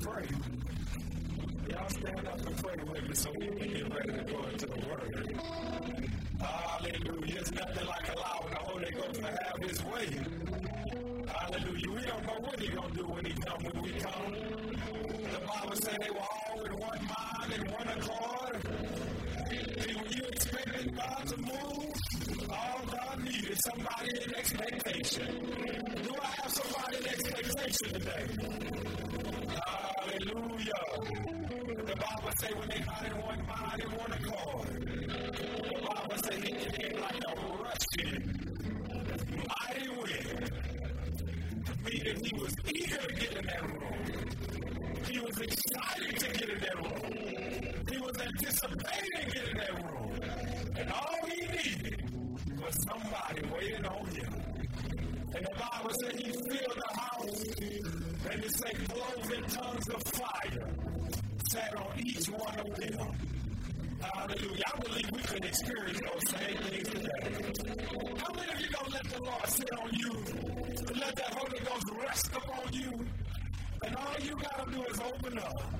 pray. Y'all stand up and pray with me so we can get ready to go into the Word. Hallelujah. It's nothing like allowing the Holy Ghost to have His way. Hallelujah. We don't know what He's going to do when He comes when we come. The Bible said they were all in one mind and one accord. You expecting God to move, all God needs is somebody in expectation. Do I have somebody in expectation today? Say when they got Hallelujah. I believe we can experience those same things today. How many of you gonna let the Lord sit on you? Let that Holy Ghost rest upon you? And all you gotta do is open up.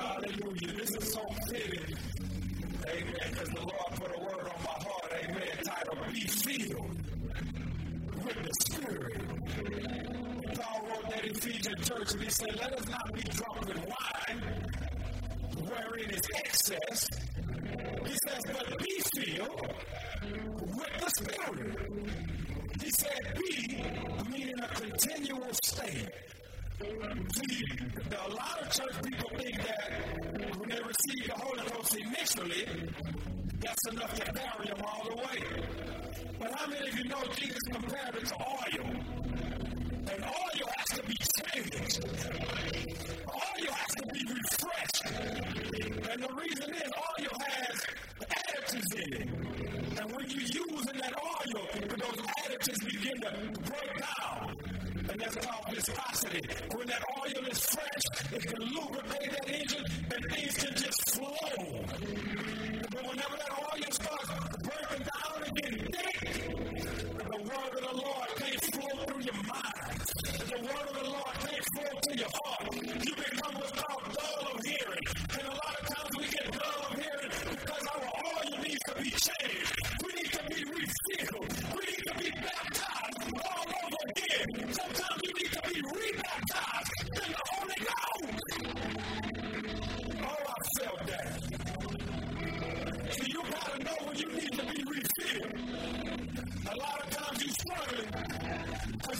Hallelujah. This is so fitting. Amen. Because the Lord put a word on my heart. Amen. Titled Be Filled with the Spirit. Paul wrote that Ephesian church and he said, Let us not be drunk with wine, wherein is excess. He says, But be filled with the Spirit. He said, Be, meaning a continual state. See, a lot of church people think that when they receive the Holy Ghost initially, that's enough to carry them all the way. But how many of you know Jesus compared it to oil? And oil has to be changed. Oil begin to break down. And that's called viscosity. When that oil is fresh, it can lubricate that engine and things can just flow. But whenever that oil starts breaking down and getting thick, the word of the Lord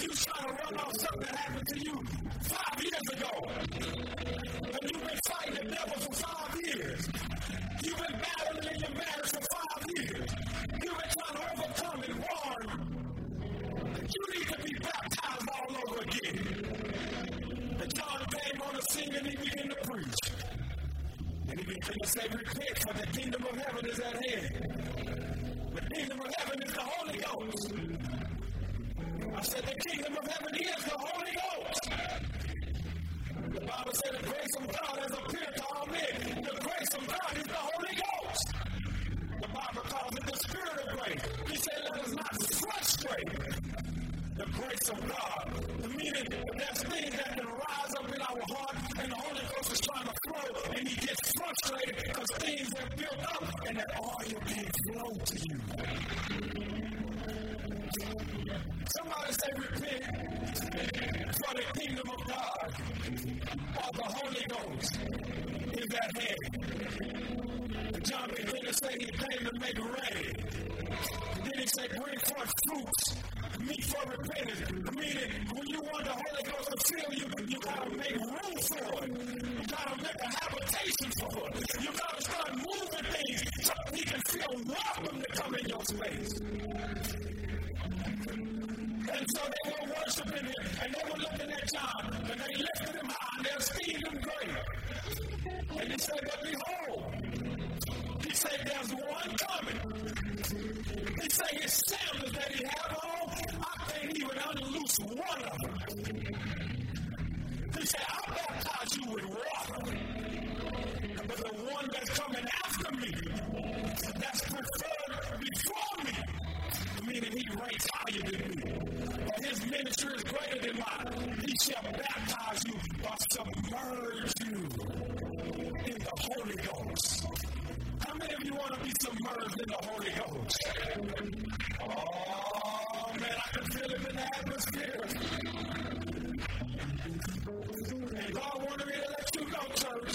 you trying to run off something that happened to you five years ago. Of the Holy Ghost is at hand. John began to say he came to make ready. Then he said, bring forth fruits, meet for repentance. Meaning, when you want the Holy Ghost to fill you, you gotta make room for it. You gotta make a habitation for it. You gotta start moving things so he can feel welcome to come in your space. And so they were worshiping him, and they were looking at John, and they lifted him their speed of grace. And he said, But behold, he said, There's one coming. He said, His sandals that he had on, I can't even unloose one of them. He said, I baptize you with water. But the one that's coming after me, that's preferred before me, meaning he ranks higher than me. His ministry is greater than mine they esteemed him submerge you in the Holy Ghost. How many of you want to be submerged in the Holy Ghost? Oh, man, I can feel it in the atmosphere. And God wanted me to let you know, church,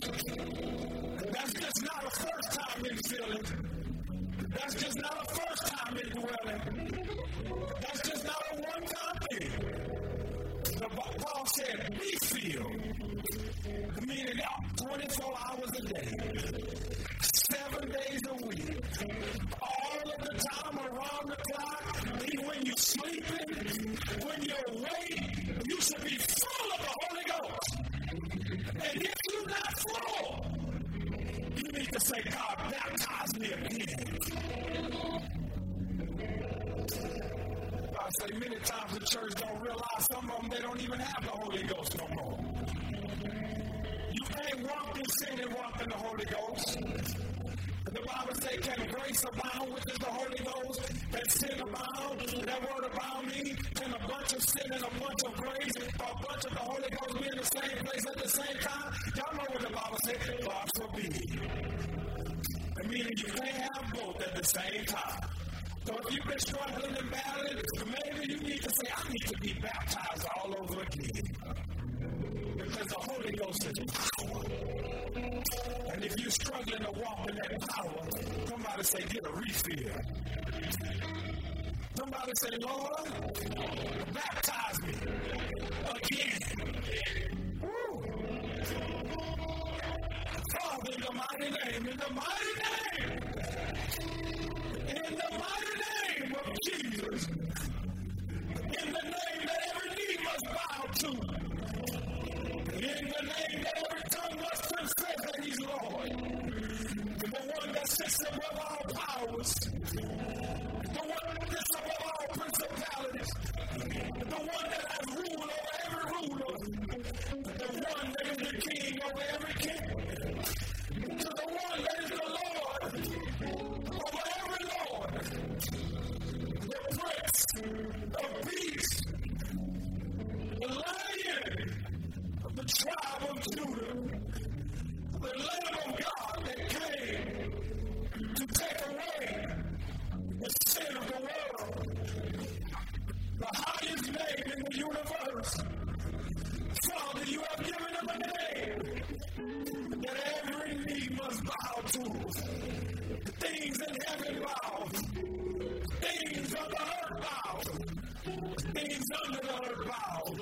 that's just not a first time in feeling. That's just not a Paul said, be filled, meaning 24 hours a day, seven days a week, I say many times the church don't realize some of them they don't even have the Holy Ghost no more. You can't walk in sin and walk in the Holy Ghost. The Bible says, can grace abound, which is the Holy Ghost, can sin abound, that word abound means can a bunch of sin and a bunch of grace, a bunch of the Holy Ghost be in the same place at the same time? Y'all know what the Bible says, God forbid. Meaning you can't have both at the same time. So if you've been struggling and battling, maybe you need to say, I need to be baptized all over again. Because the Holy Ghost is power. And if you're struggling to walk in that power, somebody say, get a refill. Somebody say, Lord, baptize me again. Woo. Father, in the mighty name, in the mighty name, mighty name of Jesus, in the name that every knee must bow to, in the name that every tongue must confess that He's Lord, the one that sits above all powers, the one that sits above all principalities, the one that has rule over every ruler, the one that is the king over every king, things in heaven above. Things under the earth bow.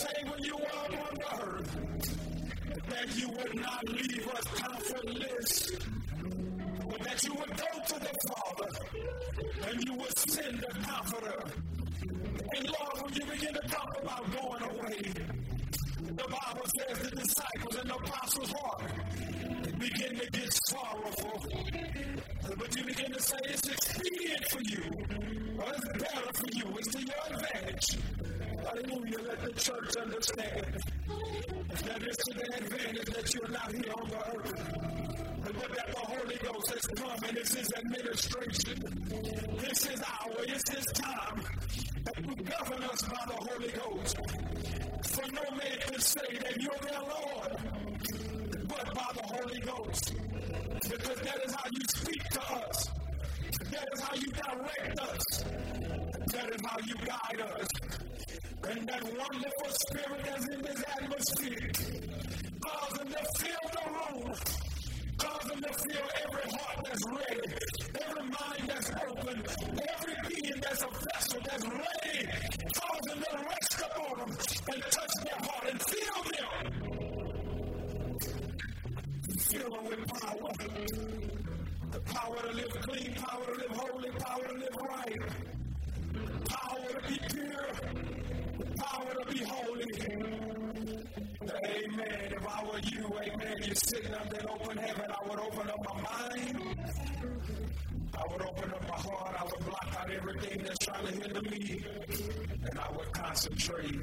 Same when you were on earth, that you would not leave us comfortless but that you would go to the Father and you would send the Comforter. And Lord, when you begin to talk about going away, the Bible says the disciples and the apostles' heart begin to get sorrowful. But you begin to say it's expedient for you, or it's better for you, it's to your advantage. Hallelujah. Let the church understand that it's to their advantage that you're not here on the earth but that the Holy Ghost has come and it's His administration. This is our, it's His time. That we govern us by the Holy Ghost. For no man can say that you're their Lord, but by the Holy Ghost. Because that is how you speak to us. That is how you direct us. That is how you guide us. And that wonderful spirit that's in this atmosphere, cause them to fill the room Cause them to feel I would open up my heart. I would block out everything that's trying to hinder me. And I would concentrate.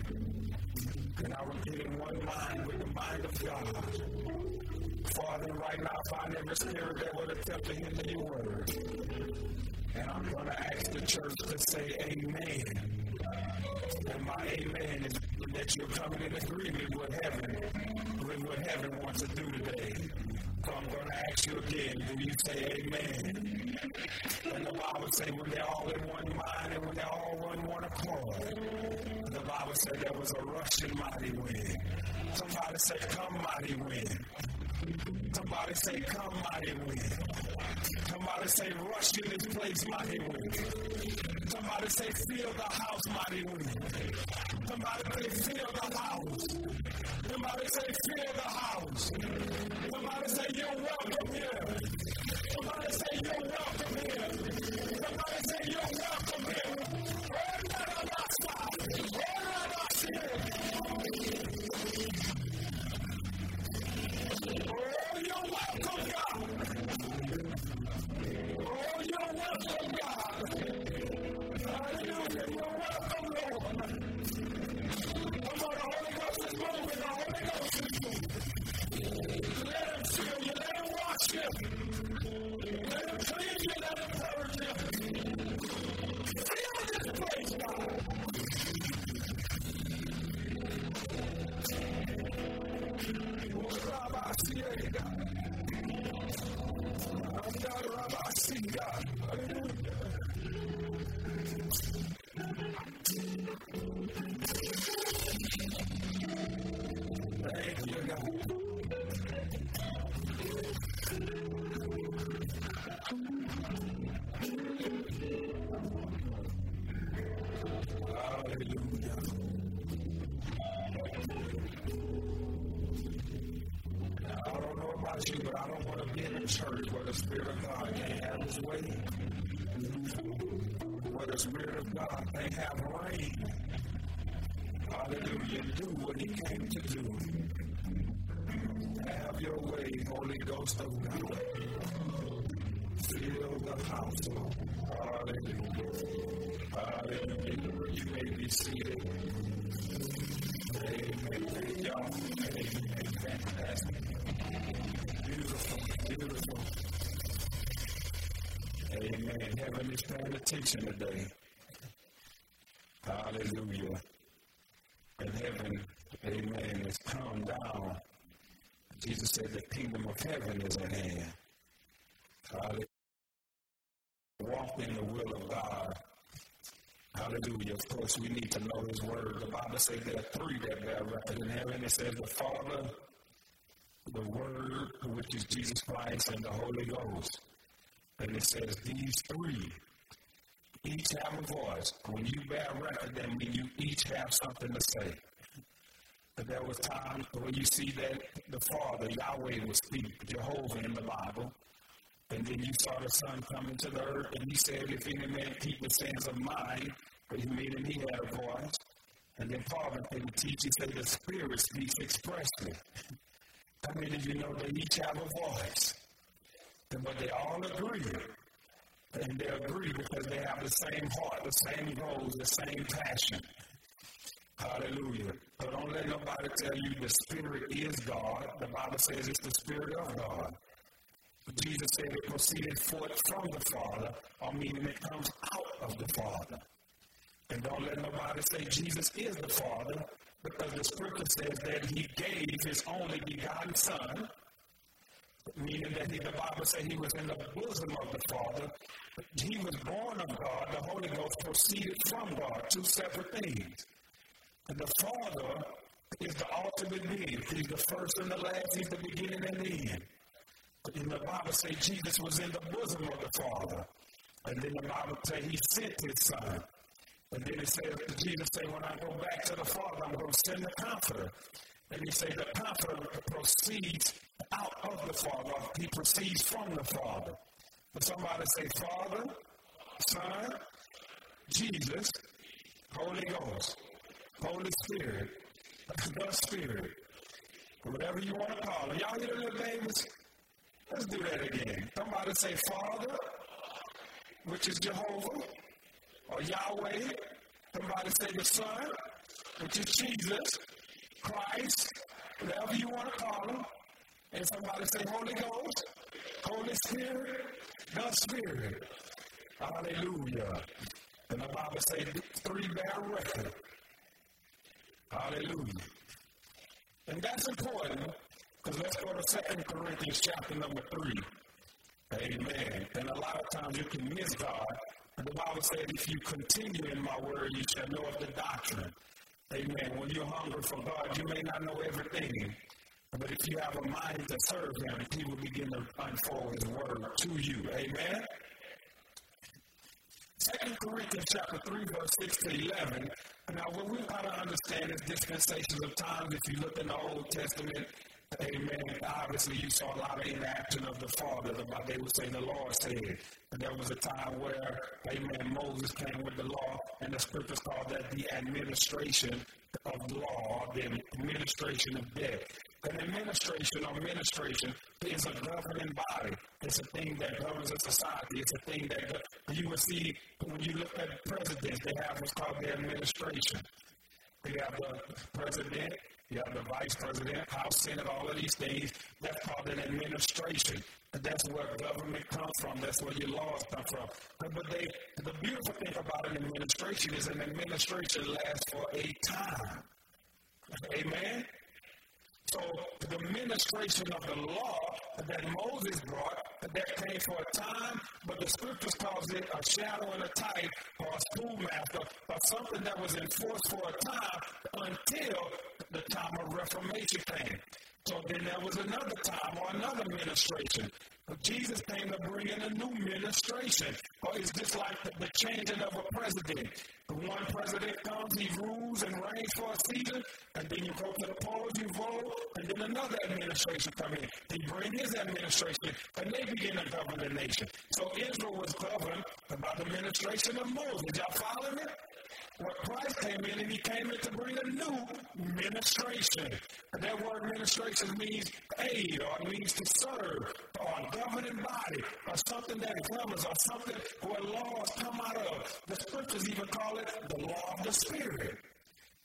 And I would get in one mind with the mind of God. Father, right now, find every spirit that would attempt to hinder your word. And I'm going to ask the church to say amen. And my amen is that you're coming in agreement with heaven, with what heaven wants to do today. So I'm going to ask you again, do you say amen? And the Bible says when they're all in one mind and when they're all in one accord, the Bible said there was a rushing mighty wind. Somebody say, come mighty wind. Somebody say, come mighty wind. Somebody say, rush in this place, mighty wind. Somebody say, fill the house, mighty wind. Somebody say, fill the house. Somebody say, fill the house. Somebody say, you're welcome here. Somebody say, you're welcome here. Somebody say, you're welcome about Spirit of God can't have reign. Hallelujah. Do what he came to do. Have your way, Holy Ghost of God. Fill the house. Hallelujah. Hallelujah. You may be seated. Amen. Thank y'all. Amen. Fantastic. Beautiful. Amen. Heaven is paying attention today. Hallelujah. And heaven, amen, has come down. Jesus said the kingdom of heaven is at hand. Hallelujah. Walk in the will of God. Hallelujah. Of course, we need to know His word. The Bible says there are three that bear record in heaven. It says the Father, the Word, which is Jesus Christ, and the Holy Ghost. And it says these three each have a voice. When you bear record, that means you each have something to say. But there was times when you see that the Father, Yahweh, would speak, Jehovah in the Bible. And then you saw the Son coming to the earth, and he said, If any man keep the sayings of mine, but he made he had a voice. And then came to teach, he said, The Spirit speaks expressly. How many of you know they each have a voice? But they all agree. And they agree because they have the same heart, the same goals, the same passion. Hallelujah. But don't let nobody tell you the Spirit is God. The Bible says it's the Spirit of God. Jesus said it proceeded forth from the Father, or meaning it comes out of the Father. And don't let nobody say Jesus is the Father, because the scripture says that he gave his only begotten Son, meaning that he, the Bible says he was in the bosom of the Father. He was born of God. The Holy Ghost proceeded from God, two separate things. And the Father is the ultimate being. He's the first and the last. He's the beginning and the end. In the Bible says Jesus was in the bosom of the Father. And then the Bible says he sent his Son. And then he said, Jesus said, when I go back to the Father, I'm going to send the Comforter. And he say the Comforter proceeds out of the Father. He proceeds from the Father. But somebody say, Father, Son, Jesus, Holy Ghost, Holy Spirit, the Spirit, whatever you want to call it. Y'all hear the babies? Let's do that again. Somebody say, Father, which is Jehovah or Yahweh. Somebody say the Son, which is Jesus, Christ, whatever you want to call him. And somebody say Holy Ghost, Holy Spirit, the Spirit. Hallelujah. And the Bible says three bear record. Hallelujah. And that's important because let's go to 2 Corinthians chapter number 3. Amen. And a lot of times you can miss God. And the Bible says, if you continue in my word, you shall know of the doctrine. Amen. When you're hungry for God, you may not know everything. But if you have a mind to serve Him, He will begin to unfold His word to you. Amen. Second Corinthians chapter 3, verse 6 to 11. Now, what we got to understand is dispensations of times. If you look in the Old Testament, Amen. Obviously, you saw a lot of inaction of the fathers about they would say the Lord said. And there was a time where, Amen, Moses came with the law, and the scriptures called that the administration of law, the administration of death. An administration or administration is a governing body. It's a thing that governs a society. It's a thing that you will see when you look at presidents, they have what's called the administration. They have the president, you have the vice president, House, Senate, all of these things. That's called an administration. And that's where government comes from. That's where your laws come from. But, but they, the beautiful thing about an administration is an administration lasts for a time. Amen? So the administration of the law that Moses brought, that came for a time, but the scriptures calls it a shadow and a type or a schoolmaster or something that was enforced for a time until the time of Reformation came. So then there was another time or another administration. But Jesus came to bring in a new administration. Or it's just like the, the changing of a president. The One president comes, he rules and reigns for a season, and then you go to the polls, you vote, and then another administration come in. He bring his administration, and they begin to govern the nation. So Israel was governed by the administration of Moses. Y'all following it? Well, Christ came in and he came in to bring a new ministration. And that word ministration means aid or it means to serve or a governing body or something that governs or something where laws come out of. The scriptures even call it the law of the Spirit.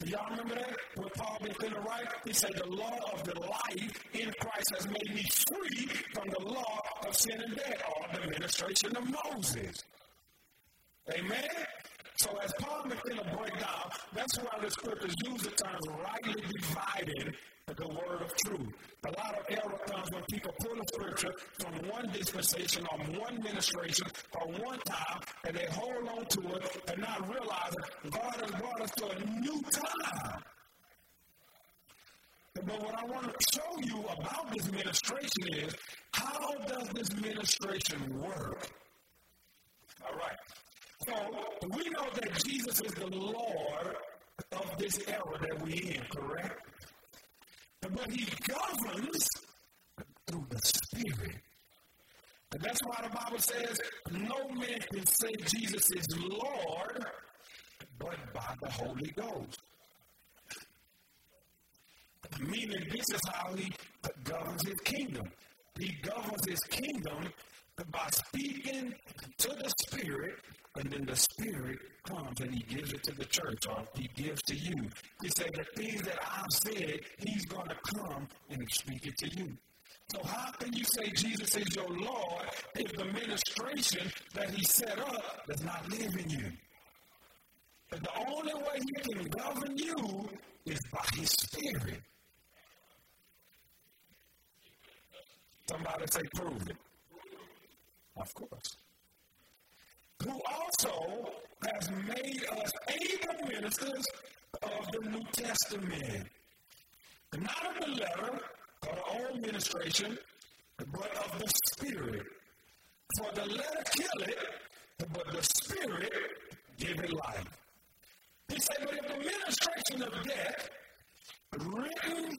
Y'all remember that? When Paul began to he said, The law of the life in Christ has made me free from the law of sin and death, or the ministration of Moses. Amen? So as Paul begins to break down, that's why the scriptures use the term rightly dividing the word of truth. A lot of error comes when people pull a scripture from one dispensation or one ministration or one time and they hold on to it and not realizing God has brought us to a new time. But what I want to show you about this ministration is how does this ministration work? All right. So we know that Jesus is the Lord of this era that we're in, correct? But he governs through the Spirit. And that's why the Bible says no man can say Jesus is Lord but by the Holy Ghost. Meaning, this is how he governs his kingdom. He governs his kingdom by speaking to the Spirit and then the Spirit comes and He gives it to the church or He gives to you. He said, The things that I've said, He's going to come and speak it to you. So, how can you say Jesus is your Lord if the ministration that He set up does not live in you? But the only way He can govern you is by His Spirit. Somebody say, prove it. Of course who also has made us able ministers of the New Testament. Not of the letter, or the old ministration, but of the Spirit. For the letter kill it, but the Spirit give it life. He said, but if the ministration of death, written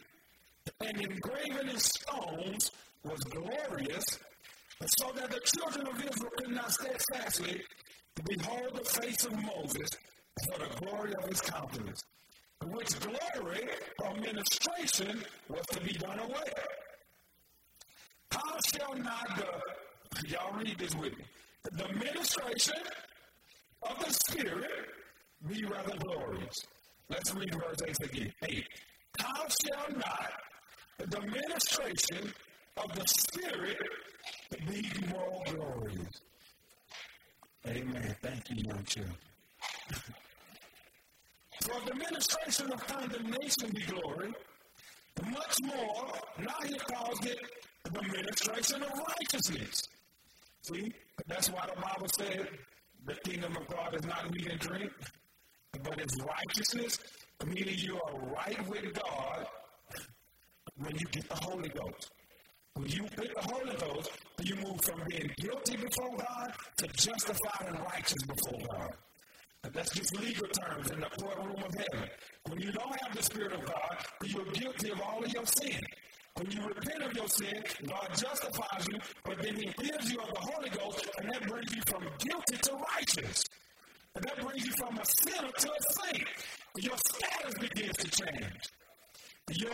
and engraven in stones, was glorious, so that the children of Israel could not steadfastly behold the face of Moses for the glory of his countenance, which glory or ministration was to be done away. How shall not the, y'all read this with me, the ministration of the Spirit be rather glorious? Let's read verse 8 again. 8. How shall not the ministration of the Spirit to be more glorious. Amen. Thank you, young children. For the ministration of condemnation be glory, much more, now he calls it the ministration of righteousness. See, that's why the Bible said the kingdom of God is not meat and drink, but it's righteousness, meaning you are right with God when you get the Holy Ghost. When you get the Holy Ghost, you move from being guilty before God to justified and righteous before God. That's just legal terms in the courtroom of heaven. When you don't have the Spirit of God, you're guilty of all of your sin. When you repent of your sin, God justifies you, but then He gives you of the Holy Ghost, and that brings you from guilty to righteous. And that brings you from a sinner to a saint. Your status begins to change. Your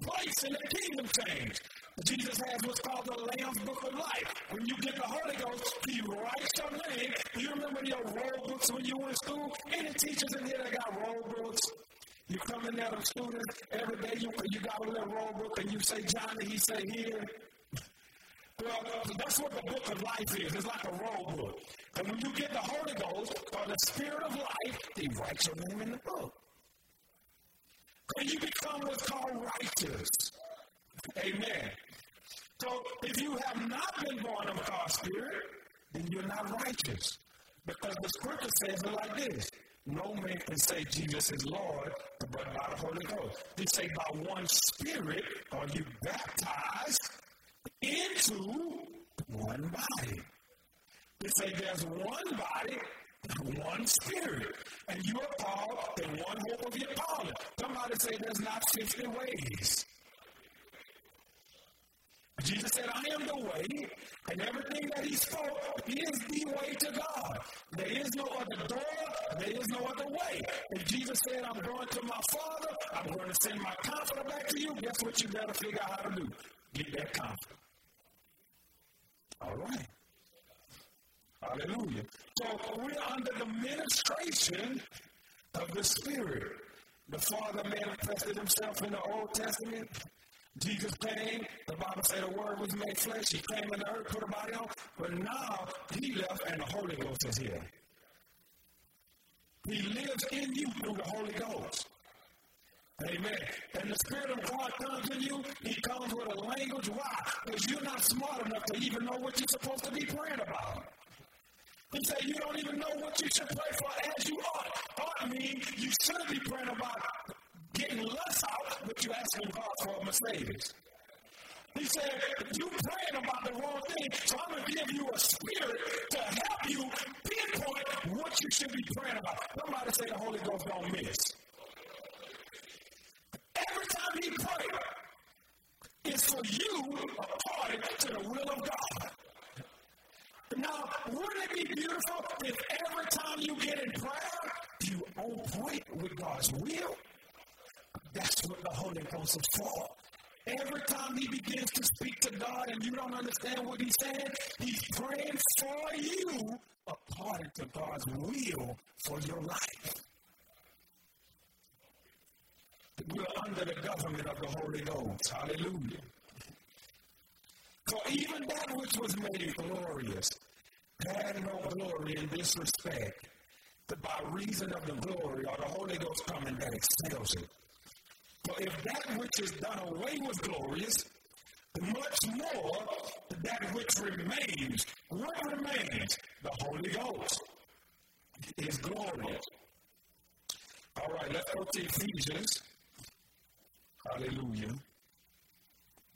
place in the kingdom changes. Jesus has what's called the Lamb's Book of Life. When you get the Holy Ghost, He writes your name. You remember your roll books when you were in school? Any teachers in here that got roll books? You come in there, the students, every day you, you got a little roll book and you say Johnny, he say here. Well, that's what the book of life is. It's like a roll book. And when you get the Holy Ghost or the Spirit of life, He writes your name in the book. Become what's called righteous. Amen. So if you have not been born of God's Spirit, then you're not righteous. Because the scripture says it like this No man can say Jesus is Lord but by the Holy Ghost. They say by one Spirit are you baptized into one body. They say there's one body, one spirit. And you are called in one hope of your calling. Somebody say there's not 50 ways. Jesus said, I am the way, and everything that he spoke is the way to God. There is no other door, there is no other way. If Jesus said, I'm going to my Father, I'm going to send my comforter back to you, guess what you better figure out how to do? Get that comforter. All right. Hallelujah. So we're under the ministration of the Spirit. The Father manifested himself in the Old Testament. Jesus came, the Bible said the word was made flesh. He came in the earth, put a body on, but now he left and the Holy Ghost is here. He lives in you through the Holy Ghost. Amen. And the Spirit of God comes in you, He comes with a language. Why? Because you're not smart enough to even know what you're supposed to be praying about. He said you don't even know what you should pray for as you ought. Ought means you should be praying about getting less out, but you're asking God for Mercedes. He said, "You're praying about the wrong thing, so I'm going to give you a spirit to help you pinpoint what you should be praying about. Somebody say the Holy Ghost don't miss. Every time he prays, it's for you according to the will of God. Now, wouldn't it be beautiful if every time you get in prayer, you on point with God's will? That's what the Holy Ghost is for. Every time he begins to speak to God and you don't understand what he's saying, he's praying for you according to God's will for your life. We're under the government of the Holy Ghost. Hallelujah. For even that which was made glorious had no glory in this respect, that by reason of the glory or the Holy Ghost coming that excels it. For if that which is done away was glorious, much more that which remains. What remains? The Holy Ghost is glorious. All right, let's go to Ephesians. Hallelujah.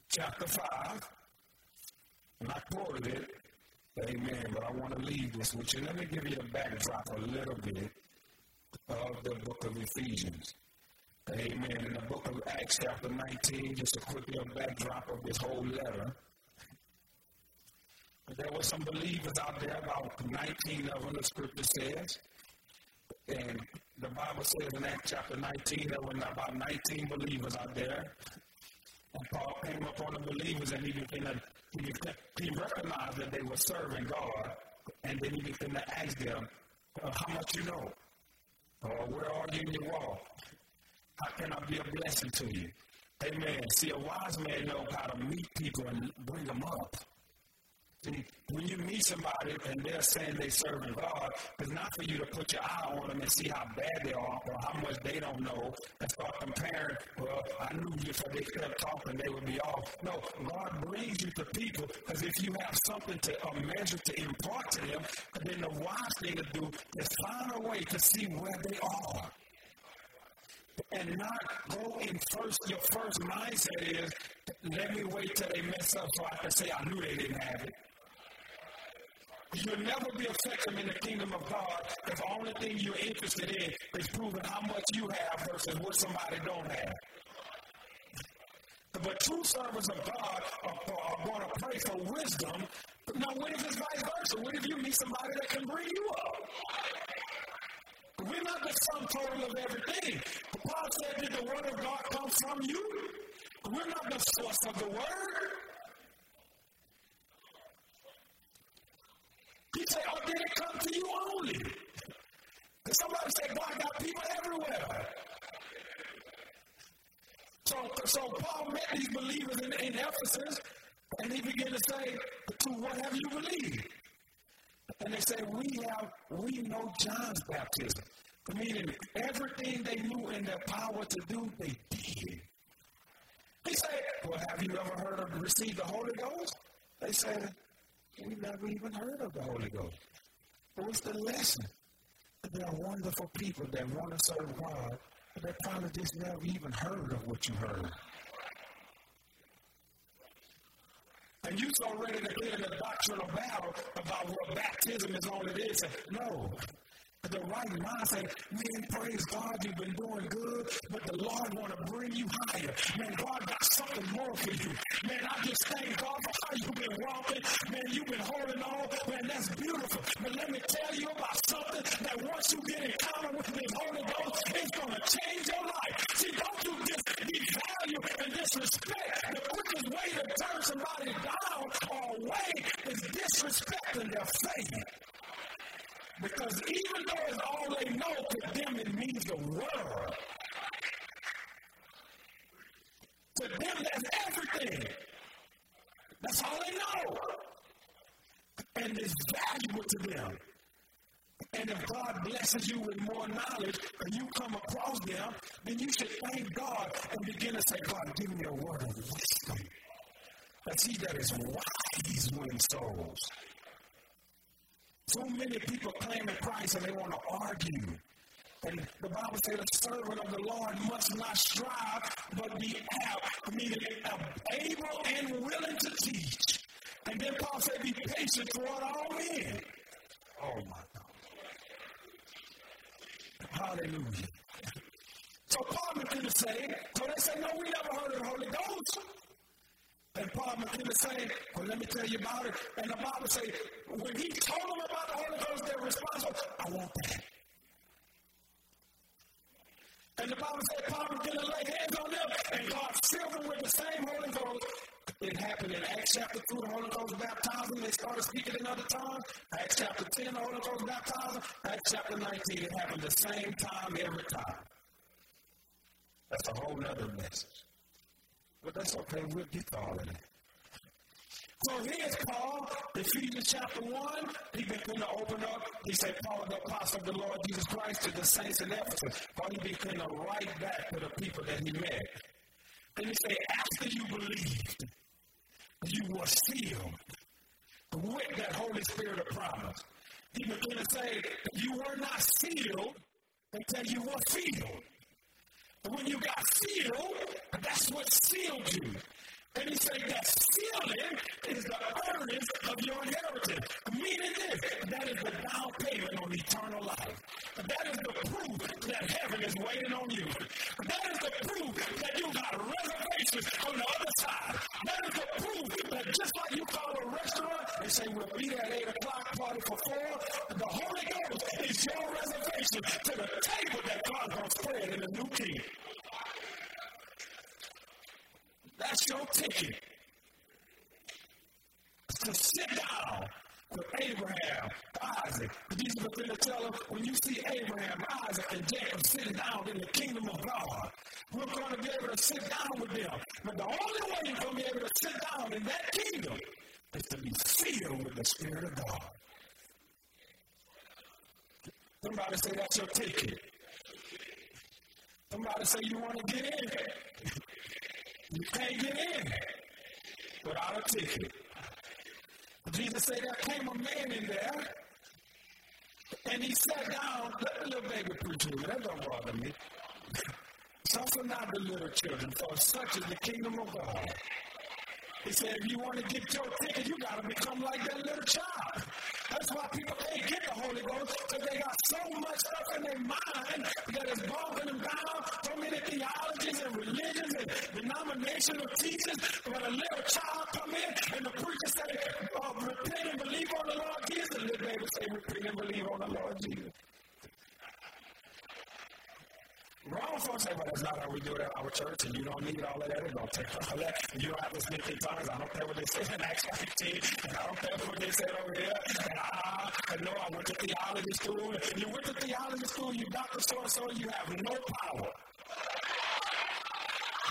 Chapter 5. And I quoted it. Amen. But I want to leave this with you. Let me give you a backdrop a little bit of the book of Ephesians. Amen. In the book of Acts, chapter 19, just a quick little backdrop of this whole letter. There were some believers out there, about 19 of them, the scripture says. And the Bible says in Acts chapter 19, there were about 19 believers out there. And Paul came upon the believers and he began to, he, he recognized that they were serving God. And then he began to ask them, well, how much you know? Or where are you in your walk? How can I be a blessing to you? Amen. See, a wise man knows how to meet people and bring them up. See, when you meet somebody and they're saying they serving God, it's not for you to put your eye on them and see how bad they are or how much they don't know and start comparing, well, I knew if they kept talking, they would be off. No, God brings you to people because if you have something to a measure to impart to them, then the wise thing to do is find a way to see where they are and not go in first. Your first mindset is, let me wait till they mess up so I can say I knew they didn't have it. You'll never be effective in the kingdom of God if the only thing you're interested in is proving how much you have versus what somebody don't have. But true servants of God are, are going to pray for wisdom. Now, what if it's vice versa? What if you meet somebody that can bring you up? We're not the sum total of everything. Paul said, Did the word of God come from you? We're not the source of the word. He said, Oh, did it come to you only? Because somebody said, God got people everywhere. So, so Paul met these believers in, in Ephesus, and he began to say, To what have you believed? And they say, We have, we know John's baptism. Meaning everything they knew in their power to do, they did. He said, Well, have you ever heard of receive the Holy Ghost? They said, We never even heard of the Holy Ghost. What's the lesson? There are wonderful people that want to serve God, but they probably just never even heard of what you heard. And you so ready to get in a doctrinal battle about what baptism is all it is. No. The right mindset, man, praise God, you've been doing good, but the Lord want to bring you higher. Man, God got something more for you. Man, I just thank God for how you've been walking. Man, you've been holding on. Man, that's beautiful. But let me tell you about something that once you get encounter with the Holy Ghost, it's going to change your life. See, don't you just devalue and disrespect. The quickest way to turn somebody down or away is disrespecting their faith. Because even though it's all they know, to them it means the world. To them, that's everything. That's all they know. And it's valuable to them. And if God blesses you with more knowledge and you come across them, then you should thank God and begin to say, God, give me a word of wisdom. That he that is wise wins souls. So many people claiming Christ and they want to argue. And the Bible says the servant of the Lord must not strive, but be apt, meaning able and willing to teach. And then Paul said, be patient toward all men. Oh my God. Hallelujah. So Paul began to say, so they say, no, we never heard of the Holy Ghost. And Paul began to say, well, let me tell you about it. And the Bible says, when he told them about the Holy Ghost, their response was, I want that. And the Bible said Paul began to lay hands on them, and God filled them with the same Holy Ghost. It happened in Acts chapter 2, the Holy Ghost baptized them. They started speaking in other tongues. Acts chapter 10, the Holy Ghost baptized them. Acts chapter 19, it happened the same time every time. That's a whole other message. But that's okay, we'll get to all of that. So here's Paul, Ephesians chapter 1. He began to open up. He said, Paul, the apostle of the Lord Jesus Christ, to the saints in Ephesus. Paul, he began to write back to the people that he met. Then he said, after you believed, you were sealed with that Holy Spirit of promise. He began to say, you were not sealed until you were filled. When you got sealed, that's what sealed you. And he said that sealing is the earnest of your inheritance. Meaning this, that is the down payment on eternal life. That is the proof that heaven is waiting on you. That is the proof that you got reservations on the other side. That is the proof that just like you call a restaurant and say, we'll be there at 8 o'clock, party for 4, the Holy Ghost is your reservation to the table that God has spread in the new kingdom. That's your ticket. To sit down with Abraham, Isaac. Jesus was going to tell him, when you see Abraham, Isaac, and Jacob sitting down in the kingdom of God, we're going to be able to sit down with them. But the only way you're going to be able to sit down in that kingdom is to be filled with the Spirit of God. Somebody say that's your ticket. Somebody say you want to get in. You can't get in without a ticket. Jesus said there came a man in there and he sat down. Let the little baby preach me. That don't bother me. Suffer not the little children, for such is the kingdom of God. He said, if you want to get your ticket, you got to become like that little child. That's why people can't get the Holy Ghost, because they got so much stuff in their mind that is bogging them down, so many theologies and religions and denominational teachings. When a little child come in and the preacher say, oh, repent and believe on the Lord Jesus, the little baby say, repent and believe on the Lord Jesus. Wrong folks say, but that's not how we do it at our church, and you don't need all of that. It don't take all that. You don't have to speak in tongues. I don't care what they say in Acts 15, I don't care what they say over here. And I, I know I went to theology school. You went to theology school, you got the source, so you have no power.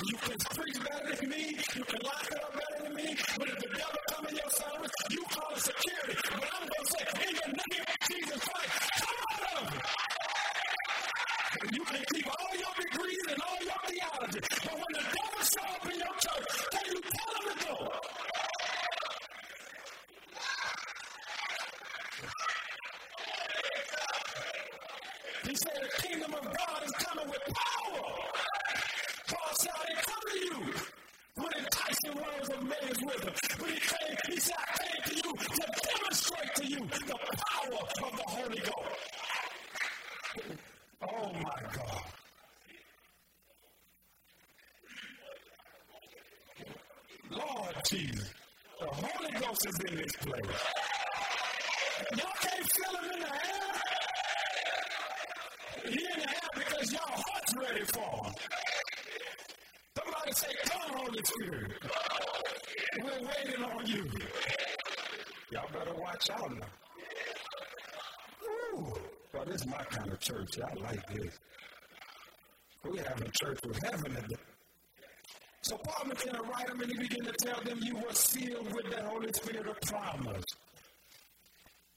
You can preach better than me. You can lock it up better than me. But if the devil come in your service, you call it security. But I'm going to say, in the name of Jesus Christ, come out of it. You can keep all your degrees and all your theology, but when the devil show up in your church, can you tell him to go? He said the kingdom of God is coming with power. Paul said, I didn't come to you with enticing words of man's wisdom. But he came, he said, I came to you to demonstrate to you the power of the Holy Ghost. Oh my God. Jesus. The Holy Ghost is in this place. Y'all can't feel him in the air. He in the air because y'all heart's ready for him. Somebody say, come Holy Spirit. We're waiting on you. Y'all better watch out now. Ooh. Well, this is my kind of church. I like this. We have a church with heaven it. So Paul began to write them and he began to tell them you were sealed with the Holy Spirit of promise.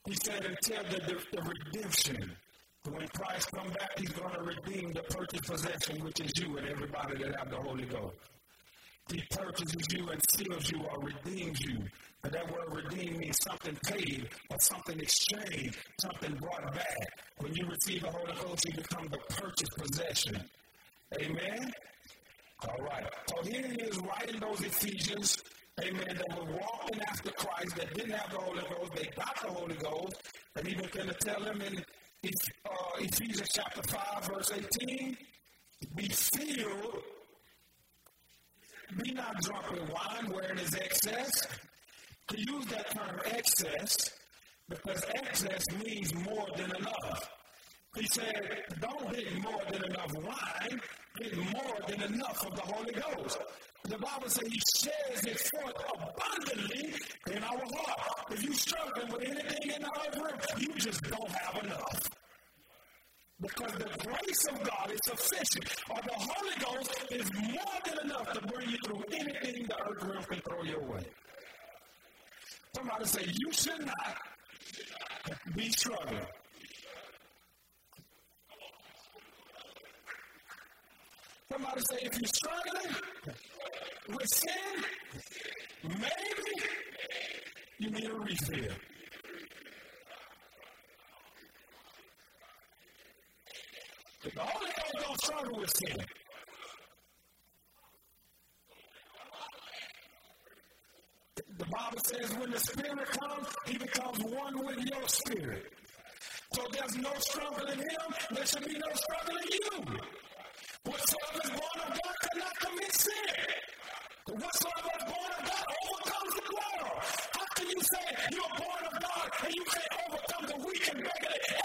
He said until the, the, the redemption. When Christ come back, he's going to redeem the purchased possession, which is you and everybody that have the Holy Ghost. He purchases you and seals you or redeems you. And that word redeem means something paid or something exchanged, something brought back. When you receive the Holy Ghost, you become the purchased possession. Amen? All right. So here he is writing those Ephesians, amen, that were walking after Christ, that didn't have the Holy Ghost. They got the Holy Ghost. And he began to tell them in uh, Ephesians chapter 5, verse 18, be filled be not drunk with wine wherein is excess. To use that term excess, because excess means more than enough. He said, don't get more than enough wine, get more than enough of the Holy Ghost. The Bible says he shares it forth abundantly in our heart. If you're struggling with anything in the earth realm, you just don't have enough. Because the grace of God is sufficient, or the Holy Ghost is more than enough to bring you through anything the earth realm can throw your way. Somebody say, You should not be struggling. Somebody say, If you're struggling with sin, maybe you need a refill. The Holy Ghost don't struggle with sin. The Bible says when the Spirit comes, He becomes one with your spirit. So there's no struggle in Him, there should be no struggle in you. Whatsoever is born of God cannot commit sin. Whatsoever is born of God overcomes the world. How can you say you're born of God and you can't overcome the weak and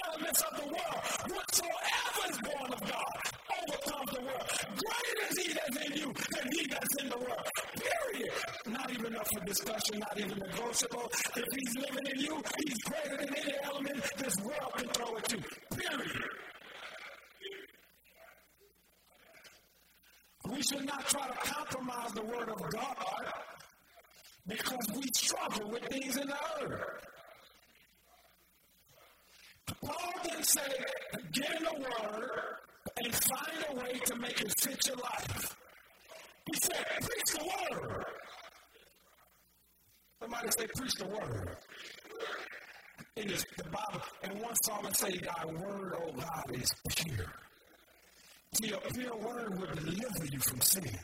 elements of the world? Whatsoever is born of God overcomes the world. Greater is He that's in you than He that's in the world. Period. Not even up for discussion, not even negotiable. If He's living in you, He's greater than any element this world can throw at you. Period. We should not try to compromise the Word of God because we struggle with things in the earth. Paul didn't say, get in the Word and find a way to make it fit your life. He said, preach the Word. Somebody say, preach the Word. In the Bible, and one psalmist say, Thy Word, O God, is pure. A pure Word will deliver you from sin.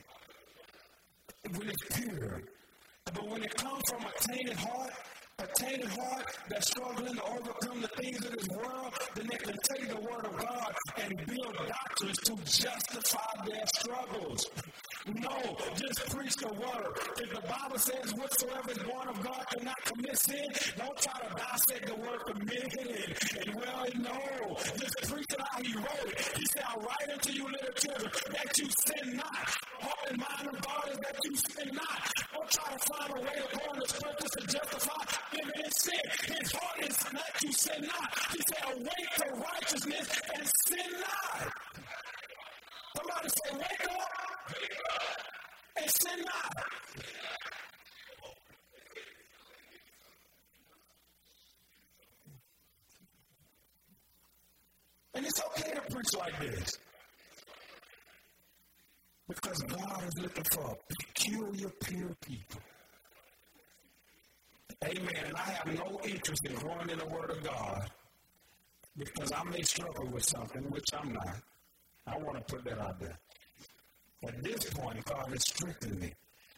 When it's pure. But when it comes from a tainted heart, a tainted heart that's struggling to overcome the things of this world, then they can take the word of God and build doctrines to justify their struggles. No, just preach the word. If the Bible says whatsoever is born of God cannot commit sin, don't try to dissect the word committed and, and well, no. Just preach it how he wrote it. He said, I write unto you little children that you sin not. Heart and mind of God is that you sin not. Don't try to find a way to in the scriptures to justify in sin. His heart is not you sin not. He said, awake to righteousness and sin not. Somebody say, wake up and sin not. And it's okay to preach like this. Because God is looking for peculiar, pure people. Amen. And I have no interest in growing in the Word of God because I may struggle with something, which I'm not. I want to put that out there. At this point, God has strengthened me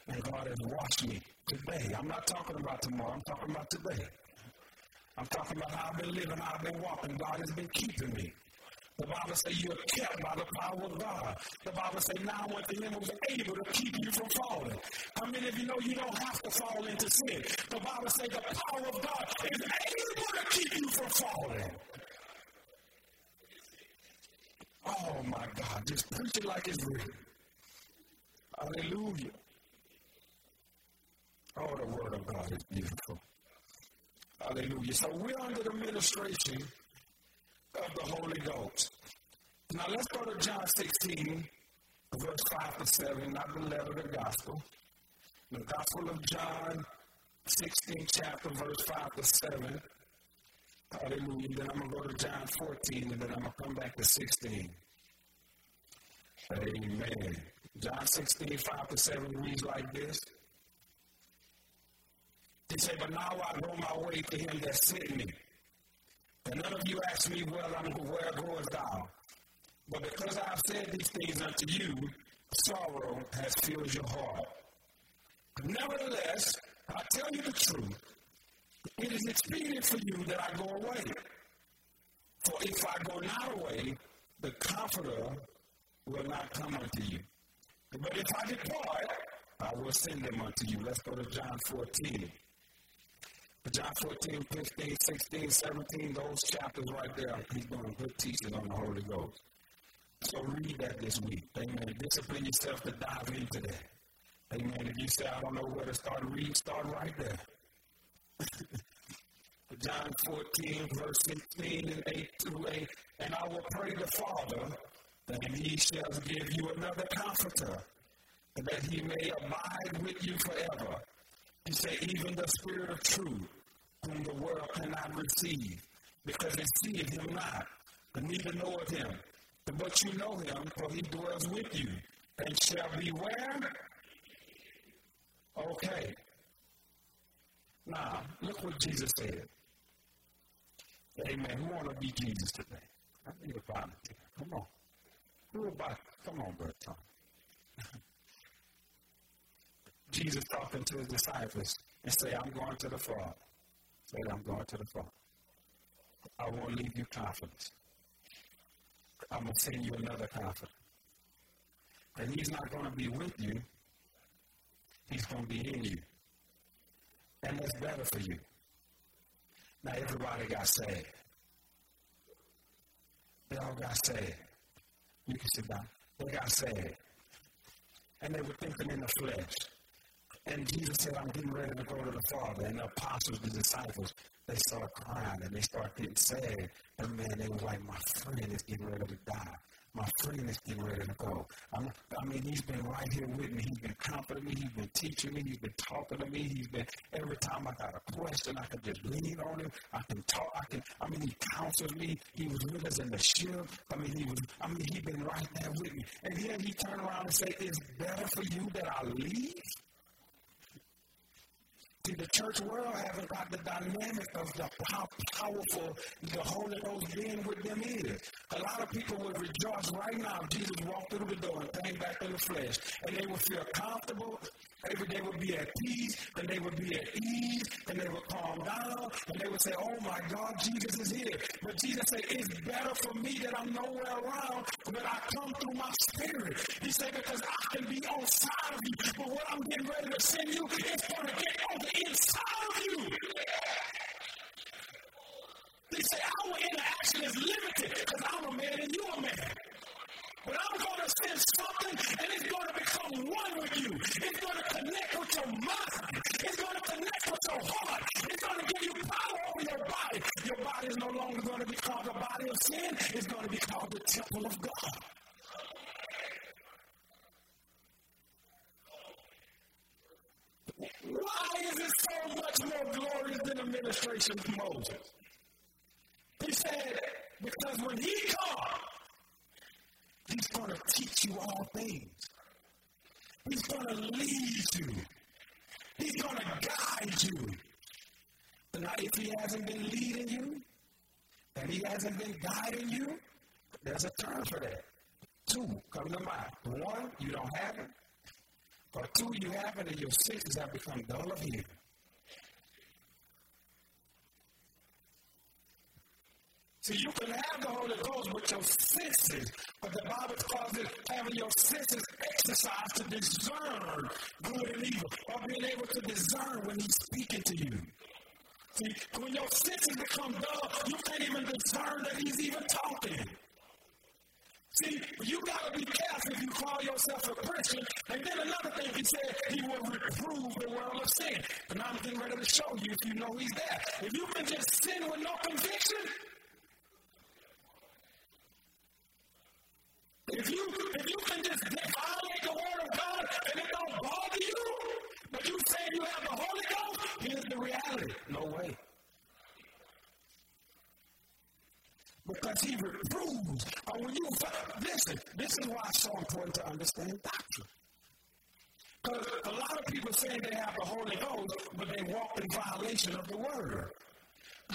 and God has washed me today. I'm not talking about tomorrow, I'm talking about today. I'm talking about how I've been living, how I've been walking. God has been keeping me. The Bible says you are kept by the power of God. The Bible says now unto him was able to keep you from falling. How many of you know you don't have to fall into sin? The Bible says the power of God is able to keep you from falling. Oh my God, just preach it like it's real. Hallelujah. Oh, the word of God is beautiful. Hallelujah. So we're under the ministration of the Holy Ghost. Now let's go to John 16, verse 5 to 7, not the letter, of the gospel. The Gospel of John, 16 chapter, verse 5 to 7. Hallelujah. Then I'm going to go to John 14, and then I'm going to come back to 16. Amen. John 16, 5 to 7 reads like this. He said, But now I go my way to him that sent me. And none of you ask me, Well, I'm where goest thou? But because I have said these things unto you, sorrow has filled your heart. Nevertheless, I tell you the truth. It is expedient for you that I go away. For if I go not away, the Comforter will not come unto you. But if I depart, I will send them unto you. Let's go to John 14. John 14, 15, 16, 17, those chapters right there, he's doing good teaching on the Holy Ghost. So read that this week. Amen. Discipline yourself to dive into that. Amen. If you say, I don't know where to start, read, start right there. John 14, verse 16 and 8 through 8. And I will pray the Father, that he shall give you another comforter, that he may abide with you forever. He said, even the Spirit of truth, whom the world cannot receive, because it seeth him not, and neither knoweth him. But you know him, for he dwells with you, and shall be where? Okay. Now, look what Jesus said. Amen. Who want to be Jesus today? I need a volunteer. Come on. Who about? Come on, brother Tom. Jesus talking to his disciples and say, I'm going to the Father. Say, I'm going to the Father. I won't leave you confidence. I'm going to send you another comforter. And he's not going to be with you. He's going to be in you. And that's better for you. Now, everybody got saved. They all got saved. You can sit down. They got saved. And they were thinking in the flesh. And Jesus said, I'm getting ready to go to the Father. And the apostles, the disciples, they start crying and they start getting sad. And man, they was like, my friend is getting ready to die. My friend is getting ready to go. I'm, I mean, he's been right here with me. He's been comforting me. He's been teaching me. He's been talking to me. He's been every time I got a question, I can just lean on him. I can talk. I can. I mean, he counsels me. He was with us in the ship. I mean, he was. I mean, he's been right there with me. And then he turned around and say, "It's better for you that I leave." See, the church world hasn't got the dynamic of the how powerful the Holy Ghost being with them is. A lot of people would rejoice right now if Jesus walked through the door and came back in the flesh. And they would feel comfortable, they would be at peace, and they would be at ease, and they would calm down, and they would say, Oh my God, Jesus is here. But Jesus said, It's better for me that I'm nowhere around, but I come through my spirit. He said, Because I can be on side of you, but what I'm getting ready to send you is going to get on the inside of you. They say our interaction is limited because I'm a man and you're a man. But I'm going to send something and it's going to become one with you. It's going to connect with your mind. It's going to connect with your heart. It's going to give you power over your body. Your body is no longer going to be called the body of sin. It's going to be called the temple of God. Why is it so much more glorious than the ministration of Moses? He said, because when he comes, He's going to teach you all things. He's going to lead you. He's going to guide you. Now, if he hasn't been leading you, and he hasn't been guiding you, there's a term for that. Two come to mind. One, you don't have it. Or two, you have it, and your senses have become dull of hearing. See, you can have the Holy Ghost with your senses, but the Bible calls it having your senses exercised to discern good and evil, or being able to discern when He's speaking to you. See, when your senses become dull, you can't even discern that He's even talking. See, you got to be careful if you call yourself a Christian. And then another thing he said, he will reprove the world of sin. And I'm getting ready to show you if you know he's there. If you can just sin with no conviction, If you if you can just violate the word of God and it don't bother you, but you say you have the Holy Ghost, here's the reality. No way. Because he reproves. Or when you listen, this is why it's so important to understand doctrine. Because a lot of people say they have the Holy Ghost, but they walk in violation of the word.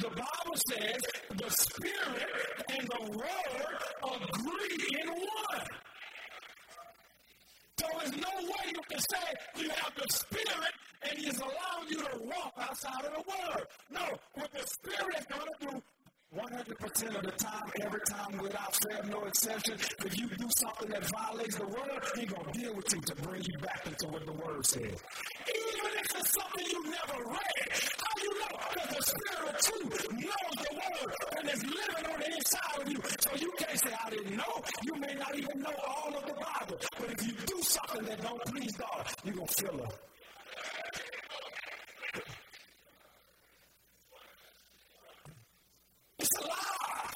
The Bible says the Spirit and the Word agree in one. So there's no way you can say you have the Spirit and He's allowing you to walk outside of the Word. No, what the Spirit is going to do 100% of the time, every time, without fail, no exception. If you do something that violates the word, he's going to deal with you to bring you back into what the word says. Even if it's something you never read, how you know? Because the Spirit of truth knows the word and is living on the inside of you. So you can't say, I didn't know. You may not even know all of the Bible. But if you do something that don't please God, you're going to feel it. It's a lie.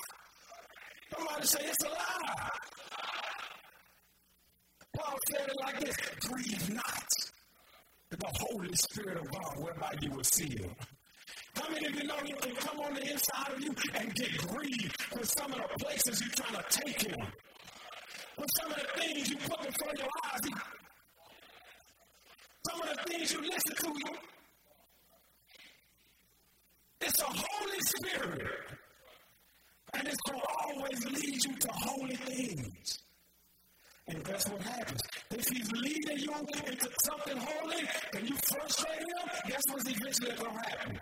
Somebody say it's a lie. Paul said it like this grieve not the Holy Spirit of God whereby you were sealed. How many of you know you can come on the inside of you and get grieved with some of the places you're trying to take him? With some of the things you put before your eyes, some of the things you listen to, it's a Holy Spirit and it's going to always lead you to holy things. And guess what happens? If he's leading you into something holy and you frustrate him, guess what's eventually going to happen?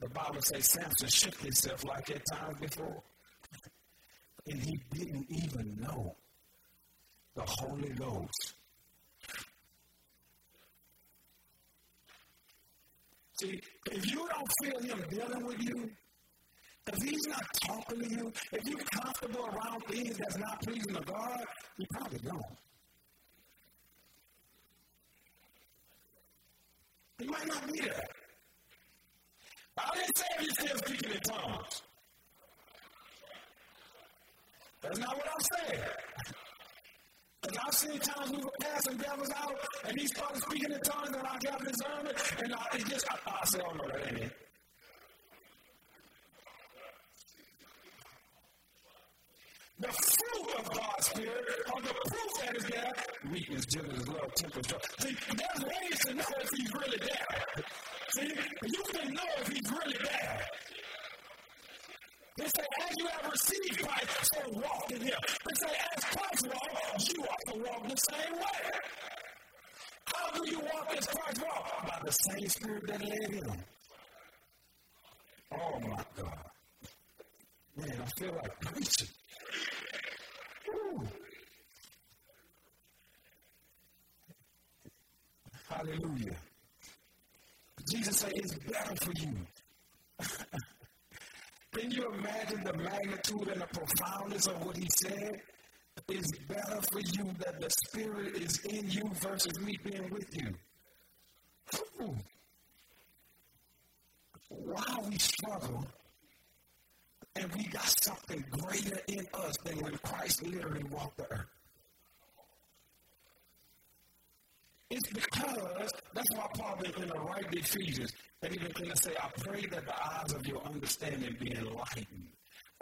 The Bible says Samson shook himself like at times before. And he didn't even know the Holy Ghost See, if you don't feel him dealing with you, if he's not talking to you, if you're comfortable around things that's not pleasing to God, you probably don't. He might not be there. I didn't say he's still speaking in tongues. That's not what I'm saying. And I've seen times we were passing devils out, and he started speaking in tongues, and I got discernment, and uh, I, it just, I, I said, oh no, that ain't it. The fruit of God's Spirit, or the proof that is there, weakness, gentleness, love, temperance. See, there's ways to know if he's really there. See, you can know if he's really there. They say, as you have received Christ, so walk in him. They say, as Christ walked, you ought to walk the same way. How do you walk as Christ walked? By the same spirit that led him. Oh my God. Man, I feel like preaching. Hallelujah. Jesus said it's better for you. Can you imagine the magnitude and the profoundness of what he said? It's better for you that the Spirit is in you versus me being with you. While we struggle, and we got something greater in us than when Christ literally walked the earth. It's because that's why Paul been in the right Ephesians, and even to say, I pray that the eyes of your understanding be enlightened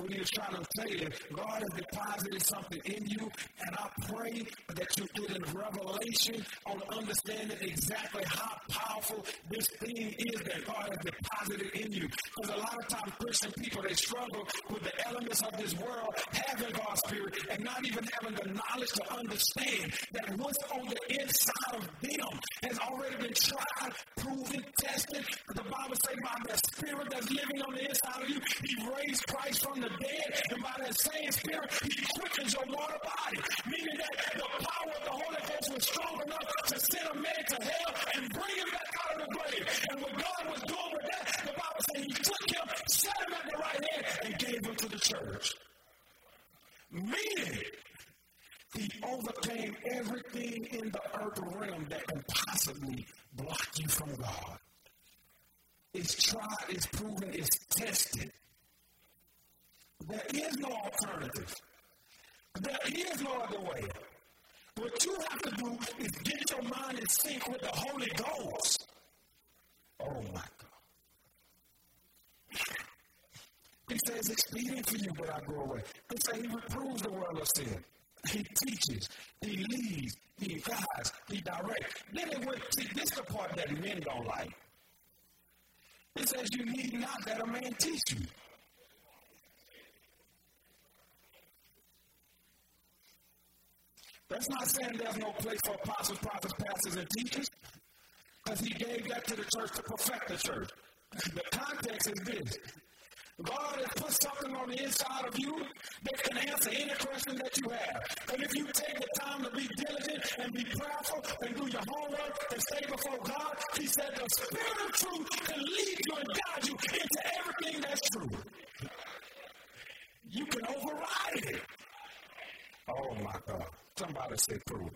what he was trying to say is God has deposited something in you, and I pray that you get in revelation on understanding exactly how powerful this thing is that God has deposited in you. Because a lot of times Christian people they struggle with the elements of this world, having God's spirit, and not even having the knowledge to understand that what's on the inside of them has already been tried, proven, tested. The Bible says by the spirit that's living on the inside of you, He raised Christ from the dead, and by that same Spirit, He quickens your mortal body. Meaning that the power of the Holy Ghost was strong enough to send a man to hell and bring him back out of the grave. And what God was doing with that, the Bible says He took him, set him at the right hand, and gave him to the church. Meaning, he overcame everything in the earth realm that can possibly block you from God. It's tried, it's proven, it's tested. There is no alternative. There is no other way. What you have to do is get your mind in sync with the Holy Ghost. Oh my God. He says, expedient for you, but I go away. He says he reproves the world of sin. He teaches, he leads, he guides, he directs. Then it went, see, this is the part that men don't like. It says you need not that a man teach you. That's not saying there's no place for apostles, prophets, pastors, and teachers, because he gave that to the church to perfect the church. The context is this. God has put something on the inside of you that can answer any question that you have. And if you take the time to be diligent and be prayerful and do your homework and stay before God, He said the Spirit of truth can lead you and guide you into everything that's true. You can override it. Oh my God. Somebody say prove.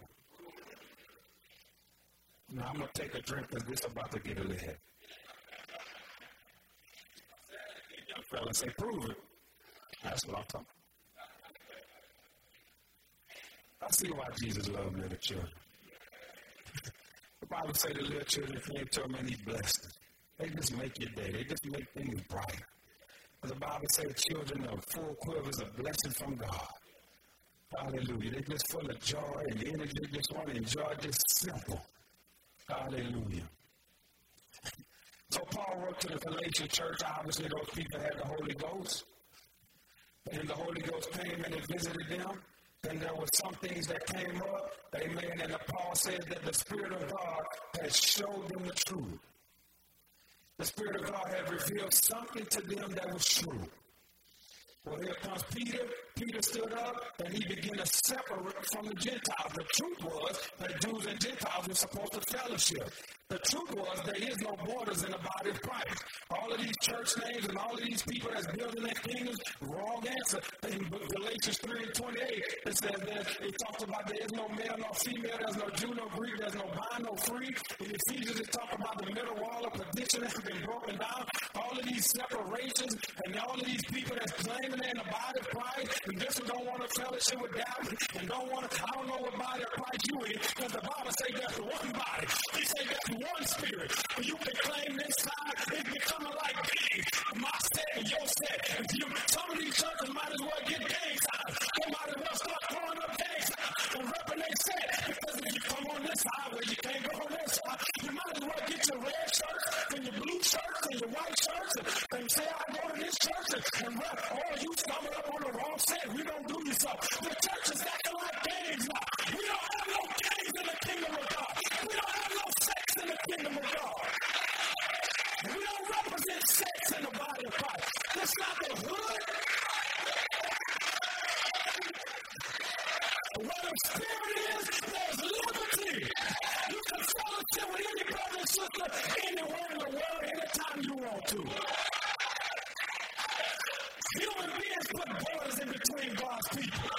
Now I'm going to take a drink because this is about to get a little heavy. Young fella say prove it. That's what I'm talking I see why Jesus loved little children. the Bible says the little children came to him and he blessed them. They just make your day. They just make things brighter. The Bible says children are full quivers of blessing from God. Hallelujah. They're just full of joy and energy. Just want to enjoy this simple. Hallelujah. So Paul wrote to the Galatian church. Obviously, those people had the Holy Ghost. And the Holy Ghost came and it visited them. Then there were some things that came up. Amen. And Paul said that the Spirit of God has showed them the truth. The Spirit of God had revealed something to them that was true. Well, here comes Peter. Peter stood up and he began to separate from the Gentiles. The truth was that Jews and Gentiles were supposed to fellowship. The truth was there is no borders in the body of Christ. All of these church names and all of these people that's building their kingdoms, wrong answer. In Galatians 3 and 28, it says that it talks about there is no male nor female, there's no Jew nor Greek, there's no bond nor free. In Ephesians, it talks about the middle wall of perdition has been broken down. All of these separations and all of these people that's claiming they're in the body of Christ and just don't want to fellowship with doubt and don't want to, I don't know what body of Christ you in, because the Bible says there's one body. He said there's one spirit. You can claim this side, it's becoming like gang. My set and your set. If You, some of these churches might as well get gang signs. They might as well start throwing up gang signs and repping their set. Because if you come on this side where you can't go on this you might as well get your red shirts and your blue shirts and your white shirts and, and say, I go to this church and, and rep. Oh, you stumbled up on the wrong set. We don't do you so. The church is acting like gangs now. We don't have no gangs in the kingdom of God. We don't have no sects in the kingdom of God. We don't represent sects in the body of Christ. That's not the hood. Where the spirit is, there's liberty. Fellowship with any brother and sister anywhere in the world, anytime you want to. Human beings put borders in between God's people.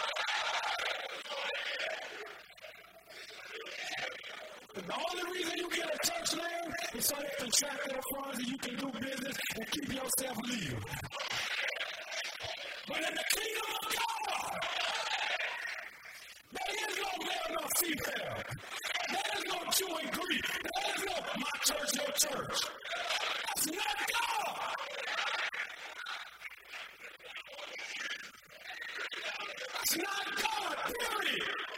The only reason you get a church name is so they can track their funds and you can do business and keep yourself legal. But in the kingdom of God, there is no male nor female. No and Greek. There is no my church, your church. That's not God. That's not God, period.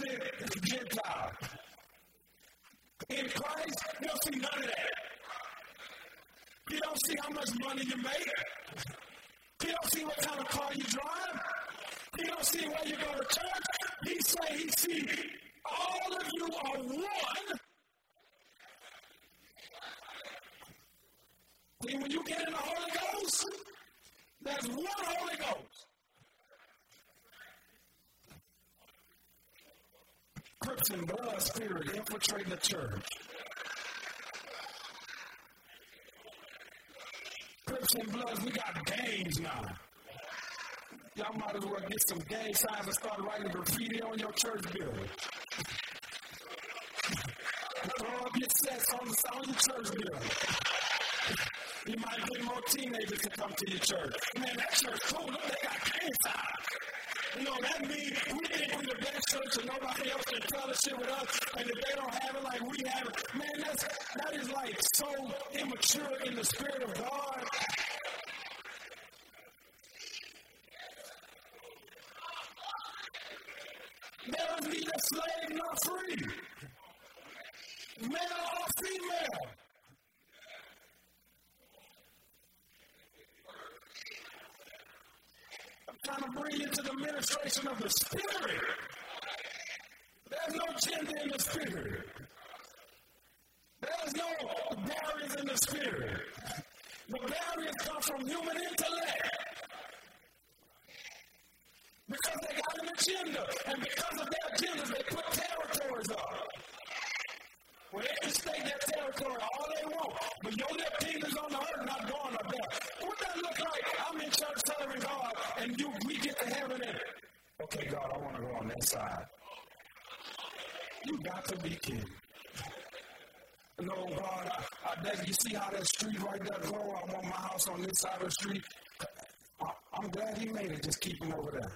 Represent the Gentiles. In Christ, you don't see none of that. You don't see how much money you make. You don't see what kind of car you drive. You don't see where you go to church. He say he see all of you are one. See, when you get in the Holy Ghost, there's one Holy Ghost. Crips and blood spirit infiltrating the church. Crips and Bloods, we got gangs now. Y'all might as well get some gang signs and start writing graffiti on your church building. Throw up your sets on, the, on your church building. You might get more teenagers to come to your church spirit of God. There is neither slave nor free, male or female. I'm trying to bring you to the ministration of the Spirit. There's no gender in the spirit. No barriers in the spirit. The barriers come from human intellect. Because they got an agenda. And because of their agendas, they put territories up. Well, they can stay their territory all they want. But your little kingdom's on the earth, not going up there. What that look like? I'm in church serving God, and you we get to heaven and okay, God, I want to go on that side. You got to be king. No, God, I, I, that, you see how that street right there go? I want my house on this side of the street. I, I'm glad he made it. Just keep him over there.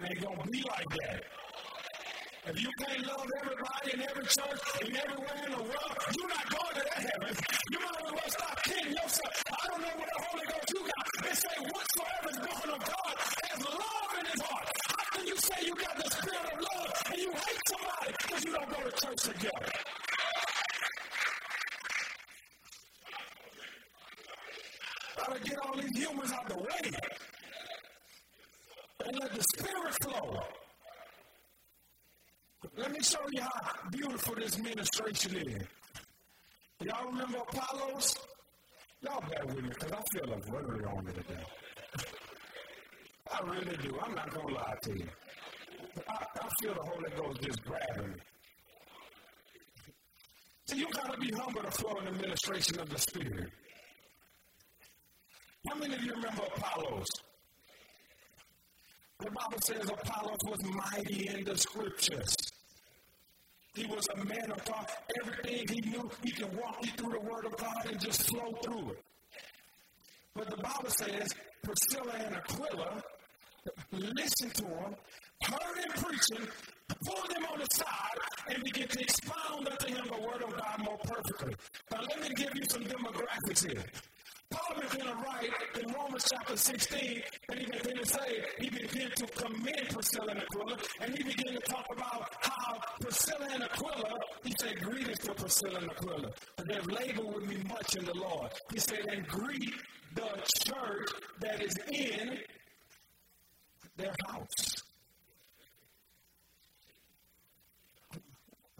It ain't gonna be like that. If you can't love everybody in every church and everywhere in the world, you're not going to that heaven. You might as well stop kidding yourself. I don't know what the Holy Ghost you got. They say whatsoever is born of God has love in his heart. How can you say you got the spirit of love and you hate somebody because you don't go to church together? Gotta get all these humans out the way and let the spirit flow. Let me show you how beautiful this ministration is. Y'all remember Apollos? Y'all bear with me because I feel a word on me today. I really do. I'm not going to lie to you. I, I feel the Holy Ghost just grabbing me. So you got to be humble to flow in the administration of the Spirit. How many of you remember Apollos? The Bible says Apollos was mighty in the scriptures. He was a man of God. Everything he knew, he could walk you through the Word of God and just flow through it. But the Bible says Priscilla and Aquila listened to him, heard him preaching, pulled him on the side, and began to expound unto him the Word of God more perfectly. Now, let me give you some demographics here. Paul began to write in Romans chapter 16, and he began to say, he began to commend Priscilla and Aquila, and he began to talk about how Priscilla and Aquila, he said, greetings to Priscilla and Aquila. They've labored with me much in the Lord. He said, and greet the church that is in their house.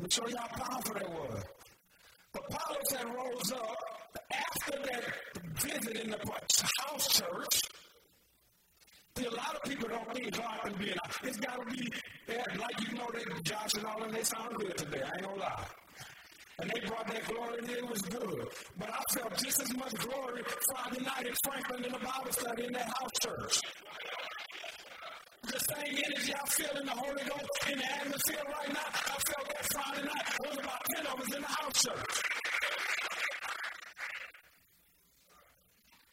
Show you how powerful that was. Apollos had rose up after that visit in the house church, See, a lot of people don't think God can be in It's got to be, like you know that Josh and all them, they sound good today. I ain't gonna lie. And they brought that glory and it was good. But I felt just as much glory Friday night in Franklin in the Bible study in that house church. The same energy I feel in the Holy Ghost in the atmosphere right now, I felt that Friday night. There was about 10 of us in the house church.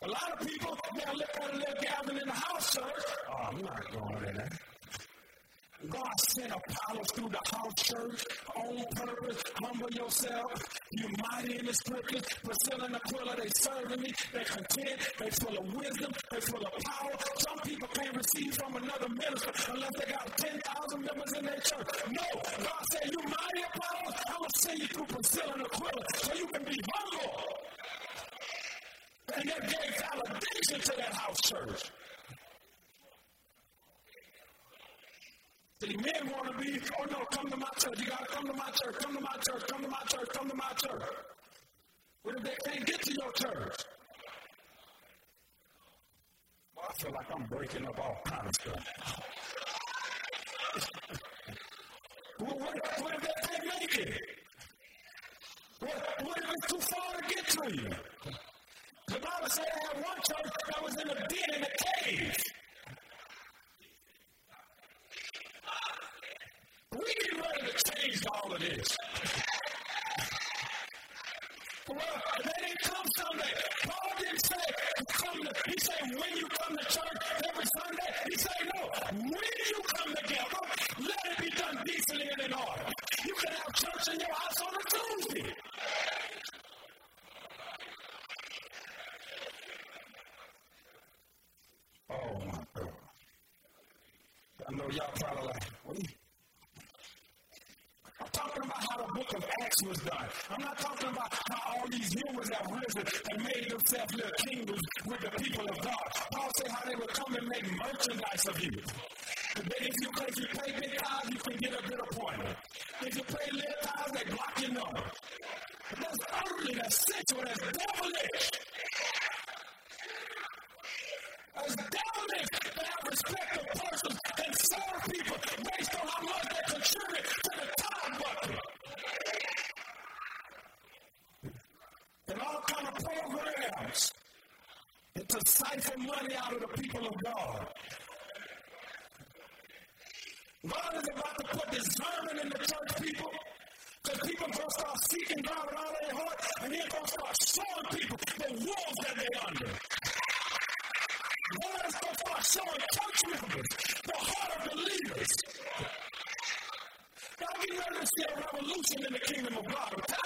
A lot of people, they'll look at a little gathering in the house church. Oh, I'm not going in there. God sent Apollos through the house church on purpose. Humble yourself. You're mighty in the scriptures. Priscilla and Aquila, they serving me. They content. They full of wisdom. They full of power. Some people can't receive from another minister unless they got 10,000 members in their church. No. God said, you mighty Apollos, I'm going to send you through Priscilla and Aquila so you can be humble. And that gave validation to that house church. See, men want to be, oh no, come to my church. You got to come to my church, come to my church, come to my church, come to my church. What if they can't get to your church? Well, I feel like I'm breaking up all kinds of stuff. well, what, what if they can't make it? What, what if it's too far to get to you? The Bible said I had one church that was in a den in a cave. We get ready to change all of this. well, they didn't come Sunday. Paul didn't say come to, he said when you come to church every Sunday. He said no, when you come together, let it be done decently and in order. You can have church in your house on a Tuesday. I know y'all probably like, what I'm talking about how the book of Acts was done. I'm not talking about how all these humans have risen and made themselves little kingdoms with the people of God. Paul said how they would come and make merchandise of you. If you, if you pay big tithes, you can get a good appointment. If you pay little tithes, they block your number. That's earthly, that's sensual, that's devilish. That's devilish to have respect of persons and serve people based on how much they contribute to the tithe bucket. And all kind of programs to siphon money out of the people of God. God is about to put discernment in the church people. Because people to start seeking God with all their heart, and going to start showing people the wolves that they're under. God is going to start showing church members the heart of the leaders. Y'all get ready to see a revolution in the kingdom of God. God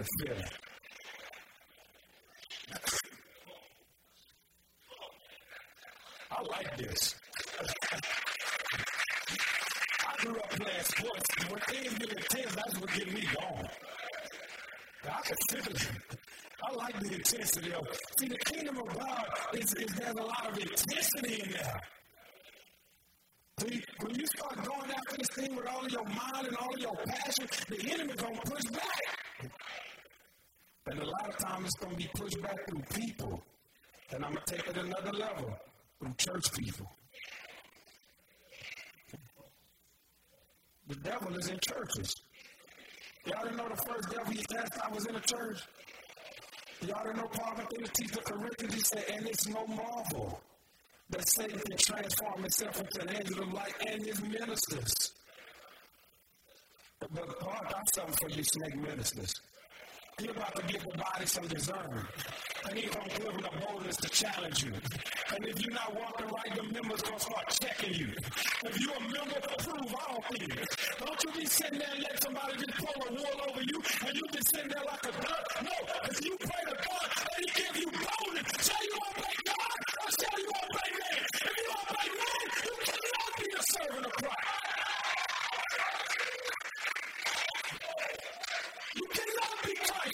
me. I like this. I grew up playing sports. And when things get intense, that's what get me going. I it. I like the intensity of See, the kingdom of God is, is there's a lot of intensity in there. See, when you start going after this thing with all of your mind and all of your passion, the enemy gonna push back. And a it's gonna be pushed back through people. And I'm gonna take it another level through church people. The devil is in churches. Y'all didn't know the first devil he cast out was in a church? Y'all didn't know Paul went to teach the Corinthians? He said, and it's no marvel that Satan can transform himself into an angel of light and his ministers. But Paul got something for you, snake ministers. He's about to give the body some discernment. And he's going to give the boldness to challenge you. And if you're not walking right, the members to start checking you. If you're a member, prove all things. Don't you be sitting there and let somebody just pull a wool over you and you just sitting there like a duck. No, if you pray to God and he give you boldness, say you obey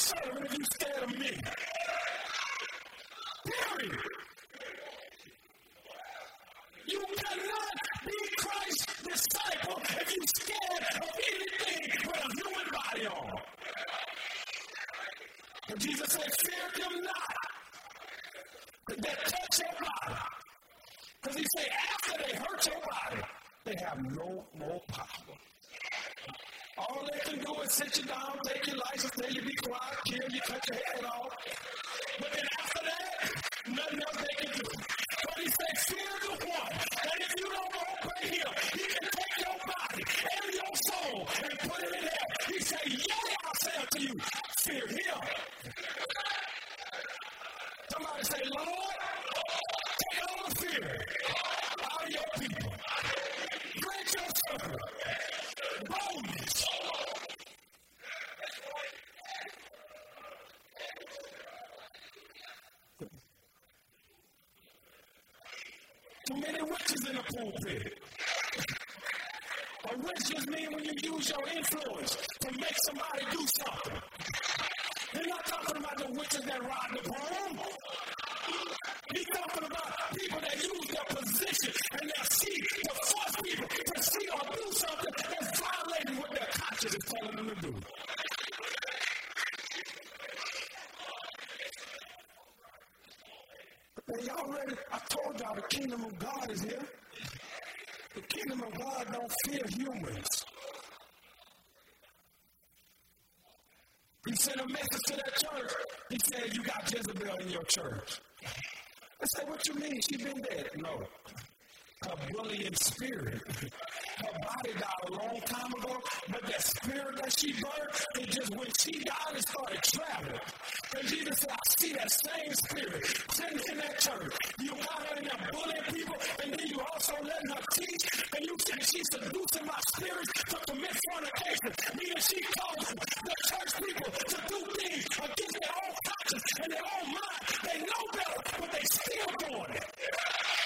servant if you scared of me. Period. You cannot be Christ's disciple if you're scared of anything with a human body on. And Jesus said, Fear them not that touch your body. Because he said, after they hurt your body, they have no more power. All they can do is sit you down, take your license, tell you be quiet, kill you, cut your head off. But then after that, nothing else they can do. But he said, fear the one. And if you don't obey him, he can take your body and your soul and put it in there. He said, yea, I say unto you, fear him. Pulpit. A witch just means when you use your influence to make somebody do something. We're not talking about the witches that ride the broom. He's talking about people that use their position and their seat to force people to see or do something that's violating what their conscience is telling them to do. But y'all ready? I told y'all the kingdom of God is here. Kingdom of God don't fear humans. He sent a message to that church. He said, You got Jezebel in your church. I said, What you mean? She been dead? No. Her bullying spirit. Her body died a long time ago, but that spirit that she birthed, it just when she died, it started traveling. And Jesus said, I see that same spirit sitting in that church. You got her in there bullying people, and then you also letting her teach, and you said she's seducing my spirit to commit fornication, meaning she causing the church people to do things against their own conscience and their own mind. They know better, but they still doing it.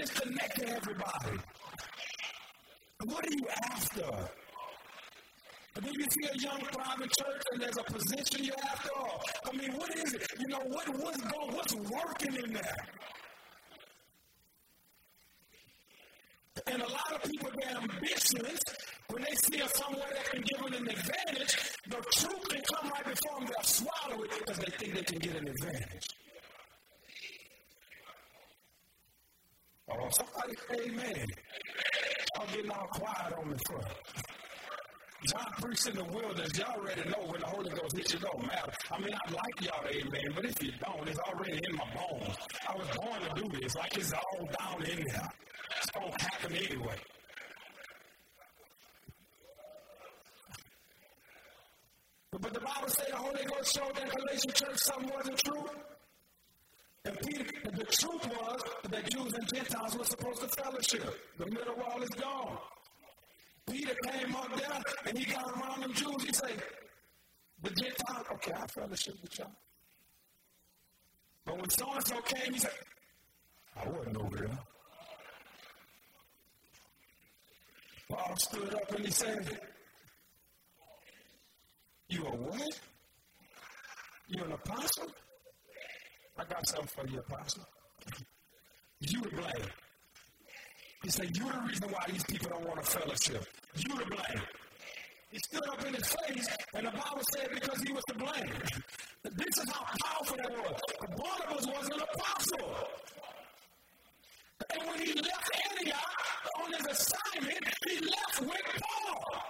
Just connect to everybody. What are you after? And then you see a young private church and there's a position you're after. I mean, what is it? You know, what, what's going, what's working in there? And a lot of people get ambitious when they see a somewhere that can give them an advantage. The truth can come right before them, they'll swallow it because they think they can get an advantage. Somebody say amen. Y'all getting all quiet on the for. John preached in the wilderness. Y'all already know when the Holy Ghost hits you, don't matter. I mean, I like y'all, amen, but if you don't, it's already in my bones. I was born to do this, like it's all down in there. It's going to happen anyway. But, the Bible says the Holy Ghost showed that Galatian church something wasn't true. And Peter, the truth was that Jews and Gentiles were supposed to fellowship. The middle wall is gone. Peter came up there and he got around them Jews. He said, The Gentiles, okay, I fellowship with y'all. But when so and so came, he said, I wasn't over there. Paul stood up and he said, You a what? You an apostle? I got something for you, apostle. You to blame. He said, You're the reason why these people don't want a fellowship. You to blame. He stood up in his face, and the Bible said because he was to blame. This is how powerful that was. Barnabas was an apostle. And when he left Antioch on his assignment, he left with Paul.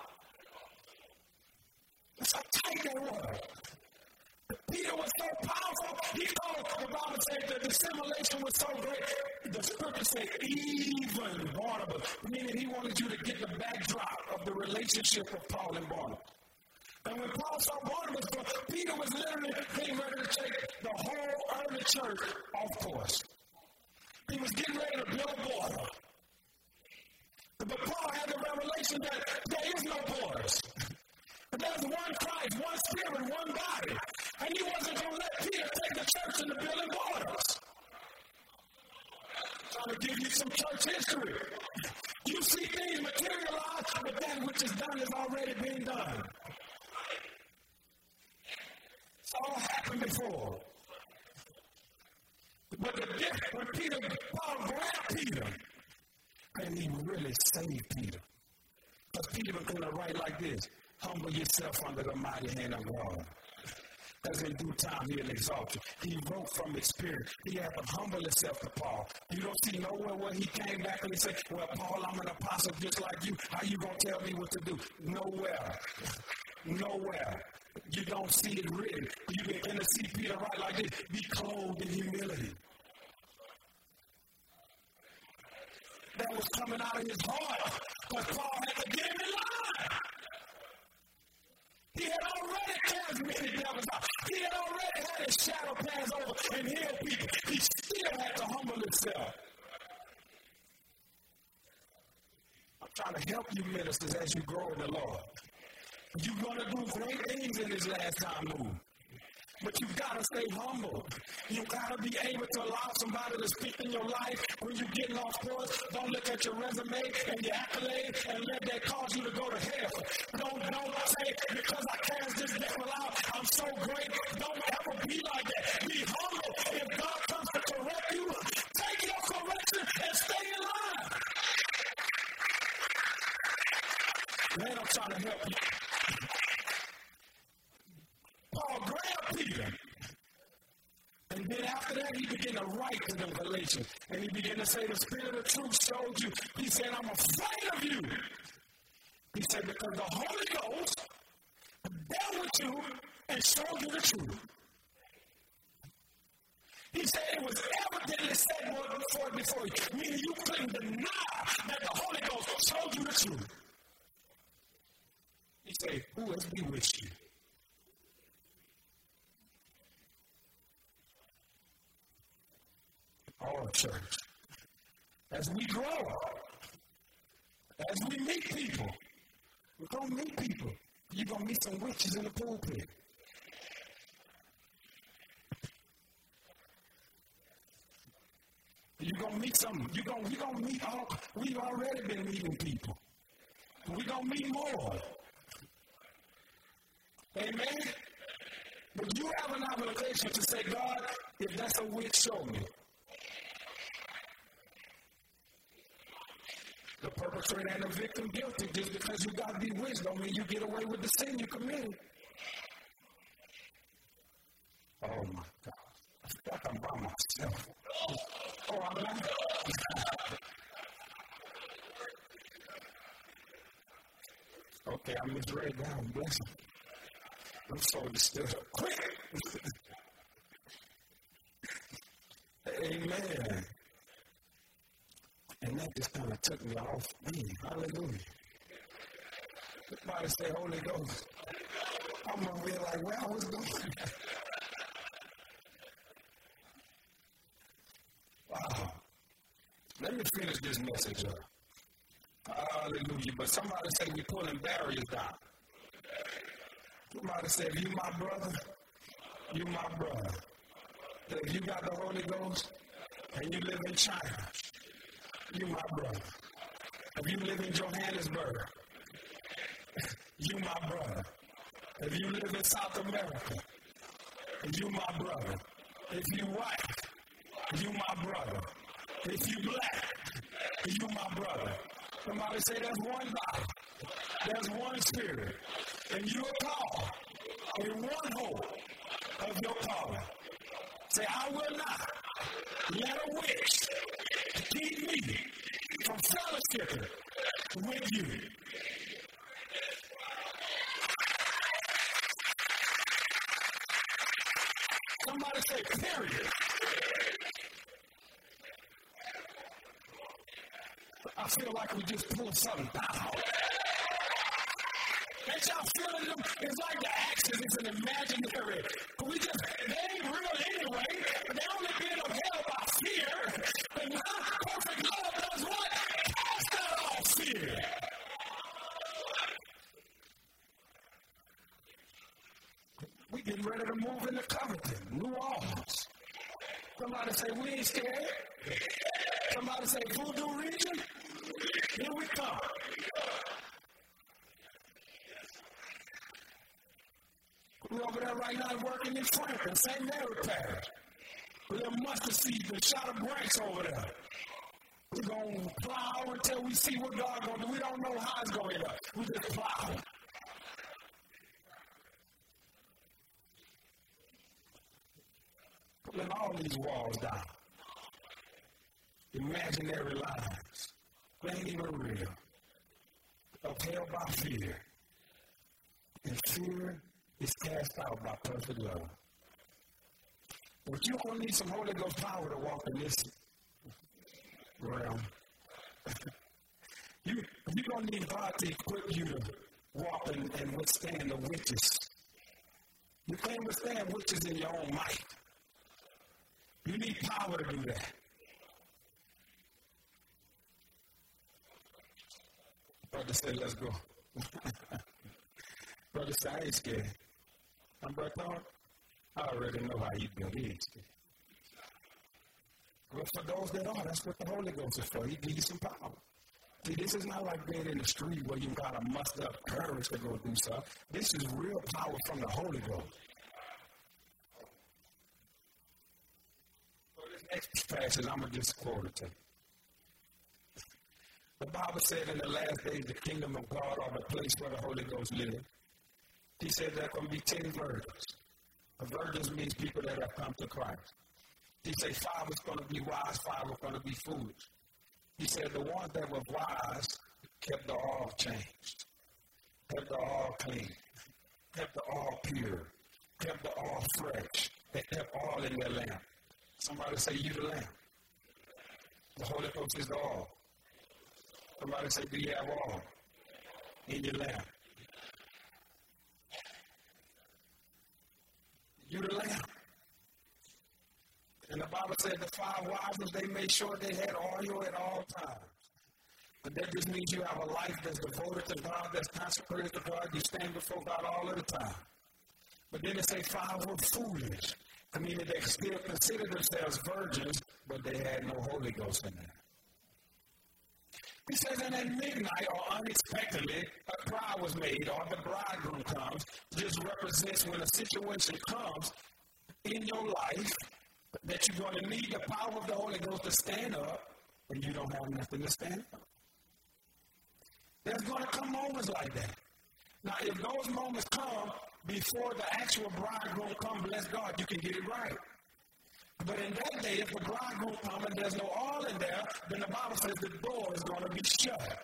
That's how tight they were. Peter was so powerful, he called, the Bible said the dissimulation was so great. The scripture said, even Barnabas, meaning he wanted you to get the backdrop of the relationship of Paul and Barnabas. And when Paul saw Barnabas, Peter was literally getting ready to take the whole early church off course. He was getting ready to build a border. But Paul had the revelation that there is no borders. There's one Christ, one Spirit, one body. And he wasn't going to let Peter take the church into building borders. Trying to give you some church history. You see things materialize, but that which is done is already been done. It's all happened before. But the difference when Peter, Paul grabbed Peter, and he really saved Peter. Because Peter was going to write like this Humble yourself under the mighty hand of God. As in due time he'll exalt you. He wrote from experience. He had to humble himself to Paul. You don't see nowhere where he came back and he said, Well, Paul, I'm an apostle just like you. How you gonna tell me what to do? Nowhere. Nowhere. You don't see it written. You begin to see Peter write like this. Be clothed in humility. That was coming out of his heart. But Paul had to get him in line. He had already many devils out. He had already had his shadow pass over and heal people. He still had to humble himself. I'm trying to help you ministers as you grow in the Lord. You're going to do great things in this last time move. But you've got to stay humble. You've got to be able to allow somebody to speak in your life when you're getting off course. Don't look at your resume and your accolades and let that cause you to go to hell. Don't, don't say, because I cast this devil out, I'm so great. Don't ever be like that. Be humble. If God comes to correct you, take your correction and stay in line. Man, I'm trying to help you. Write to them Galatians. And he began to say, The Spirit of truth showed you. He said, I'm afraid of you. He said, Because the Holy Ghost dealt with you and showed you the truth. He said it was evidently said before, before you, meaning you couldn't deny that the Holy Ghost showed you the truth. He said, Who has bewitched you? our church. As we grow, as we meet people, we're going to meet people. You're going to meet some witches in the pulpit. You're going to meet some, you're going you're gonna meet all, we've already been meeting people. We're to meet more. Amen? But you have an obligation to say, God, if that's a witch, show me. The perpetrator and the victim guilty. Just because you got bewitched don't mean you get away with the sin you committed. Oh my God. I forgot I'm by myself. Oh, I'm not. okay, I misread down. Bless him. I'm stood up quick. Amen. That just kind of took me off me. Hallelujah. Somebody say Holy Ghost. I'm going to be like, where I was going. wow. Let me finish this message up. Hallelujah. But somebody say we're pulling barriers down. Somebody say, you my brother, you my brother. If you got the Holy Ghost and you live in China, you my brother. If you live in Johannesburg, you my brother. If you live in South America, you my brother. If you white, you my brother. If you black, you my brother. Somebody say that's one body. There's one spirit. And you are called in one hope of your calling. Say, I will not let a witch keep me from fellowshipping with you. Somebody say, period. I feel like we just pulled something out. Ain't y'all feeling them? It's like the action is an imaginary. Can we just, they We're over there right now working in Franklin, St. Mary Parish. We have mustard seeds and shot of grapes over there. We're going to plow until we see what God's going to do. We don't know how it's going to end We just plow. Pulling all these walls down. Imaginary lines. They ain't even real. Upheld by fear. And fear cast out by perfect love. But you're going to need some Holy Ghost power to walk in this realm. you, you're going to need God to equip you to walk and, and withstand the witches. You can't withstand witches in your own might. You need power to do that. Brother said, let's go. Brother said, I ain't scared. I'm Brother Thorne. I already know how you. He ain't scared. But for those that are, that's what the Holy Ghost is for. He gives you some power. See, this is not like being in the street where you got to muster up courage to go do stuff. This is real power from the Holy Ghost. So this next passage, I'm going to just quote it to you. The Bible said in the last days, the kingdom of God or the place where the Holy Ghost lives. He said there to be ten virgins. A virgins means people that have come to Christ. He said five was going to be wise, five were going to be foolish. He said the ones that were wise kept the all changed, kept the all clean, kept the all pure, kept the all fresh. They kept all in their lamp. Somebody say, You the lamp. The Holy Ghost is the all. Somebody say, Do you have all in your lamp? You the lamp. And the Bible said the five wise they made sure they had oil at all times. But that just means you have a life that's devoted to God, that's consecrated to God. You stand before God all of the time. But then they say five were foolish. I mean, they still considered themselves virgins, but they had no Holy Ghost in them. He says, and at midnight or unexpectedly, a cry was made, or the bridegroom comes. This represents when a situation comes in your life that you're going to need the power of the Holy Ghost to stand up, and you don't have nothing to stand up. There's going to come moments like that. Now, if those moments come before the actual bridegroom comes, bless God, you can get it right. But in that day, if the bridegroom comes and there's no oil in there, then the Bible says the door is going to be shut.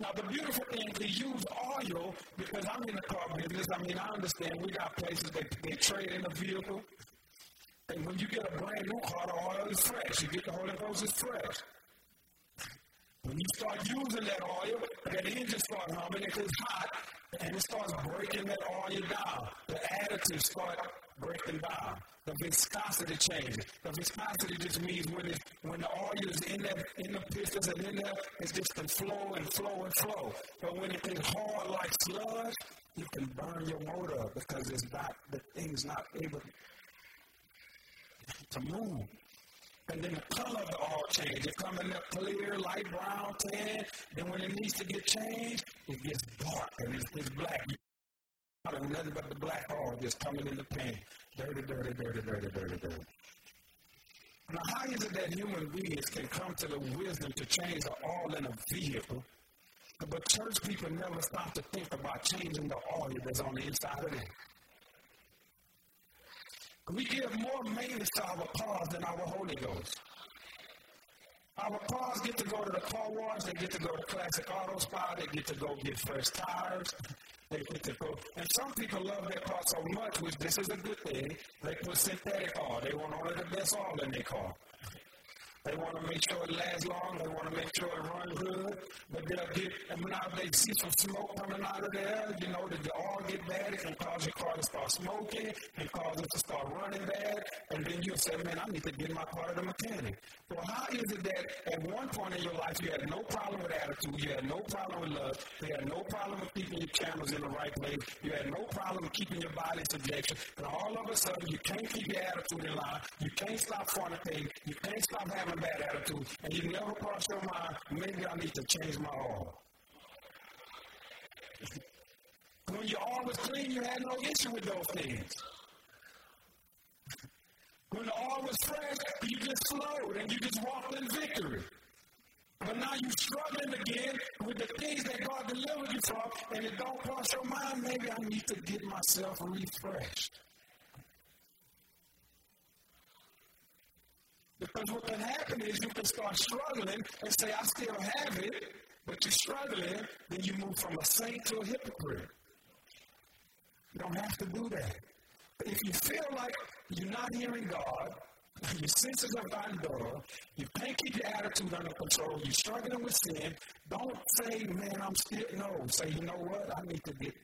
Now, the beautiful thing, to use oil, because I'm in the car business, I mean, I understand we got places that they trade in a vehicle. And when you get a brand new car, the oil is fresh. You get the Holy Ghost, it's fresh. When you start using that oil, that engine starts humming, it gets hot, and it starts breaking that oil down. The additives start breaking down. The viscosity changes. The viscosity just means when it, when the oil is in that in the pistons and in there, it's just can flow and flow and flow. But when it gets hard like sludge, you can burn your motor up because it's not the thing's not able to move. And then the color of the oil changes. It comes in clear, light brown, tan. Then when it needs to get changed, it gets dark and it's, it's black. And nothing but the black oil just coming in the pan. Dirty, dirty, dirty, dirty, dirty, dirty. Now, how is it that human beings can come to the wisdom to change the oil in a vehicle But church people never stop to think about changing the oil that's on the inside of them. We give more maintenance to our cars than our Holy Ghost. Our cars get to go to the car wash, they get to go to Classic Auto Spot, they get to go get fresh tires, And some people love their car so much, which this is a good thing, they put synthetic oil. They want all of the best oil in their car. They want to make sure it lasts long. They want to make sure it runs good. But they'll get, and now they see some smoke coming out of there, you know, that the oil get bad. It can cause your car to start smoking and cause it to start running bad. And then you'll say, man, I need to get my car to the mechanic. Well, how is it that at one point in your life you had no problem with attitude, you had no problem with love, you had no problem with keeping your channels in the right place, you had no problem keeping your body in subjection, and all of a sudden you can't keep your attitude in line, you can't stop fornicating, you can't stop having a bad attitude, and you never cross your mind, maybe I need to change my oil. when your oil was clean, you had no issue with those things. When the oil was fresh, you just flowed and you just walked in victory. But now you're struggling again with the things that God delivered you from, and it don't cross your mind, maybe I need to get myself refreshed. Because what can happen is you can start struggling and say, I still have it, but you're struggling, then you move from a saint to a hypocrite. You don't have to do that. If you feel like you're not hearing God, your senses are dull, you can't keep your attitude under control, you're struggling with sin, don't say, man, I'm still, no. Say, you know what? I need to get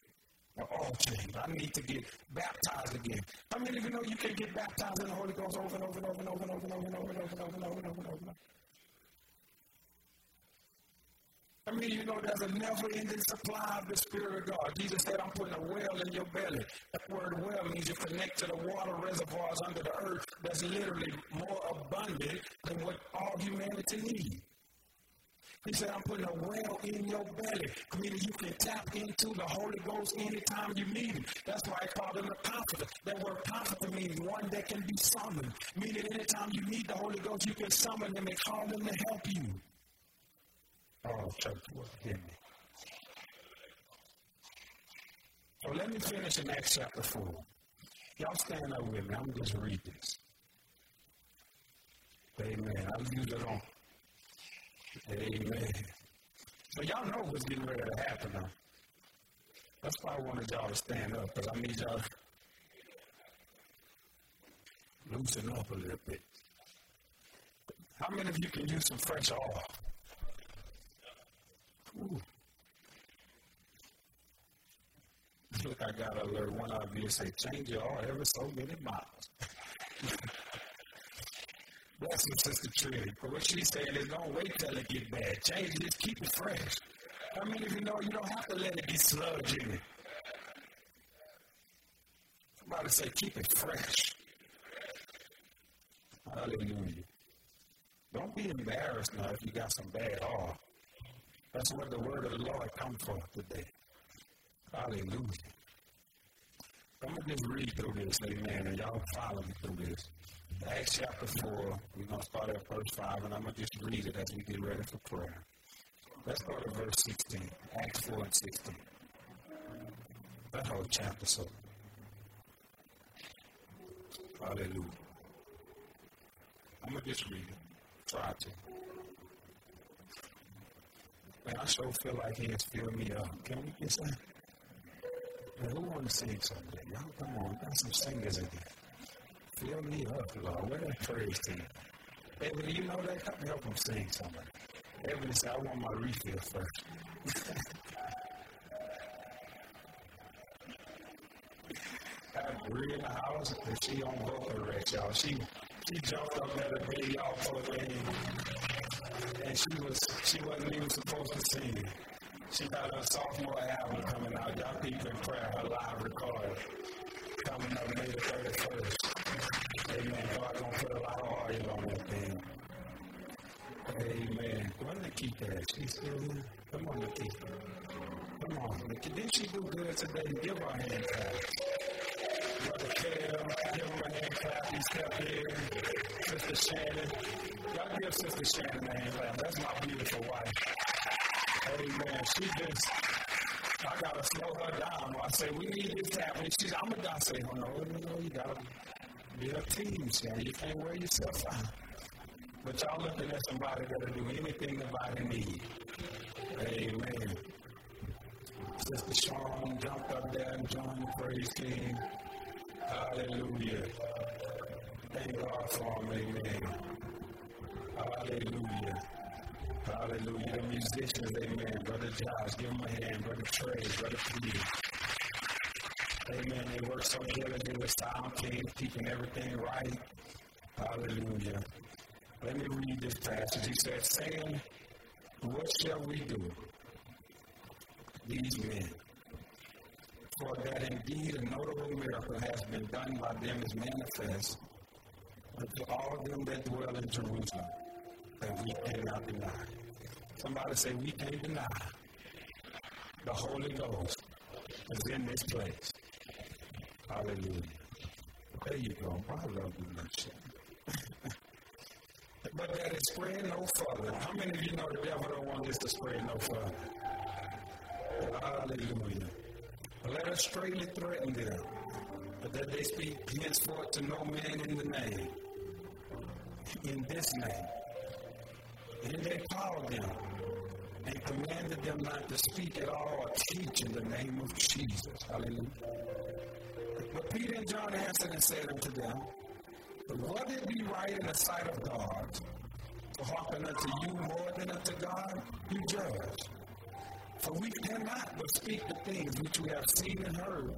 all changed. I need to get baptized again. How many of you know you can get baptized in the Holy Ghost over and over and over and over and over and over and over and over and over and over and over and over? I mean, you know, there's a never-ending supply of the Spirit of God. Jesus said, I'm putting a well in your belly. That word well means you connect to the water reservoirs under the earth that's literally more abundant than what all humanity needs. He said, I'm putting a well in your belly, meaning you can tap into the Holy Ghost anytime you need him. That's why I called him a comforter. That word comforter means one that can be summoned, meaning anytime you need the Holy Ghost, you can summon him and call him to help you. Oh, church, hear me. So let me finish in Acts chapter 4. Y'all stand up with me. I'm just read this. Amen. I'll use it on Amen. So y'all know what's getting ready to happen now. That's why I wanted y'all to stand up, because I need y'all to loosen up a little bit. How many of you can use some fresh oil? Ooh. Look, I got to alert one of you say, change your oil every so many miles. Bless him, Sister Trinity. But what she's saying is don't wait till it get bad. Change it, just keep it fresh. How many of you know you don't have to let it get sludge in it? Somebody say, keep it fresh. Hallelujah. Don't be embarrassed now if you got some bad oil. That's what the word of the Lord come for today. Hallelujah. I'm going to just read through this, amen, and y'all follow me through this. Acts chapter 4, we're going to start at verse 5, and I'm going to just read it as we get ready for prayer. Let's go to verse 16. Acts 4 and 16. That whole chapter, so. Hallelujah. I'm going to just read it. Try to. Man, I sure feel like hands fill me up. Can we get some? ברור come on, גם some singers in here. Feel me up, Lord. We're praise to you. Evan, you know that? Come help him sing somebody. Evan said, I want my refill first. Got Bree in the house, and she on vocal rest, y'all. She she jumped up at a baby y'all for the and she was she wasn't even supposed to sing. She got a sophomore album coming out. Y'all keep in prayer. Her live record coming up May the 31st. Amen. God gonna put a lot of oil on that thing. Amen. Why did that? She's still here. Come on, Nikita. Come on, Nikita. Didn't she do good today? Give her a hand clap. Brother Kel, give him a hand clap. He's still here. Sister Shannon. Y'all give Sister Shannon a hand clap. That's my beautiful wife. Amen. She just, I gotta slow her down. I say, we need this to happen. She's, I'm gonna die. Say, oh no, no, no, you gotta be a team, son. You can't wear yourself out. But y'all looking at somebody that'll do anything the body needs. Amen. Sister Sean jumped up there and joined the praise team. Hallelujah. Thank God for him. Amen. Hallelujah. Hallelujah. The musicians, amen. Brother Josh, give him a hand. Brother Trey, Brother Peter. Amen. They work so diligently with sound team, keeping everything right. Hallelujah. Let me read this passage. He said, saying, What shall we do? These men. For that indeed a notable miracle has been done by them is manifest unto all them that dwell in Jerusalem, that we cannot deny. Somebody say, We can't deny. The Holy Ghost is in this place. Hallelujah. There you go. I love you, that but that it spread no further. How many of you know the devil don't want this to spread no further? Hallelujah. Let us straightly threaten them, that they speak henceforth to no man in the name, in this name. And they called them and commanded them not to speak at all or teach in the name of Jesus. Hallelujah. But Peter and John answered and said unto them, Would it be right in the sight of God to hearken unto you more than unto God? You judge. For we cannot but speak the things which we have seen and heard.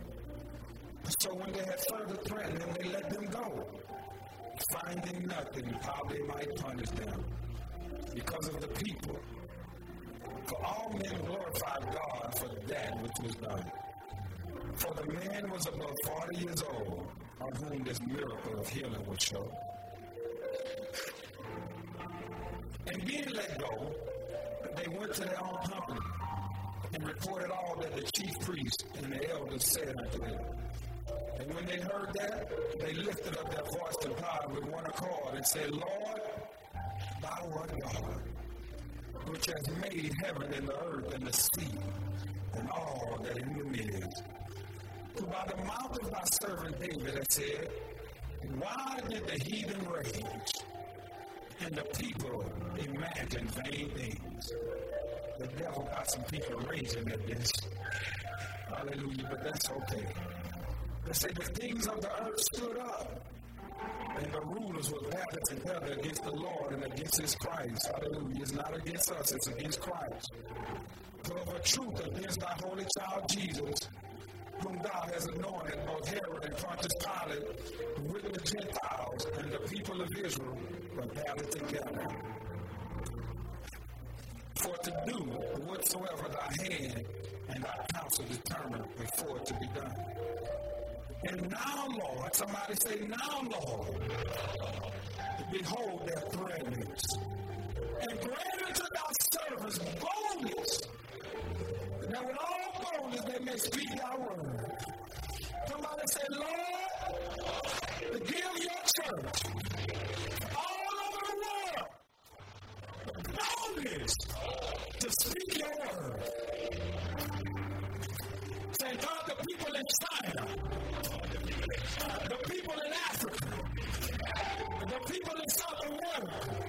So when they had further threatened them, they let them go, finding nothing how they might punish them because of the people. For all men glorified God for that which was done. For the man was above 40 years old, on whom this miracle of healing was shown. And being let go, they went to their own company and reported all that the chief priests and the elders said unto them. And when they heard that, they lifted up their voice to God with one accord and said, Lord, art God, which has made heaven and the earth and the sea and all that in them is. Who by the mouth of thy servant David has said, Why did the heathen rage and the people imagine vain things? The devil got some people raging at this. Hallelujah, but that's okay. They say the things of the earth stood up and the rulers were gathered together against the Lord and against his Christ. Hallelujah. It's not against us, it's against Christ. For the truth against thy holy child Jesus, whom thou hast anointed, both Herod and Pontius Pilate, with the Gentiles and the people of Israel were gathered together. For to do whatsoever thy hand and thy counsel determined before it to be done. And now, Lord, somebody say, now, Lord, behold their threatenings. And grant unto thy servants boldness, that with all boldness they may speak thy word. Somebody say, Lord, give your church all over the world boldness to speak your word. Say, God, the people in China, South America,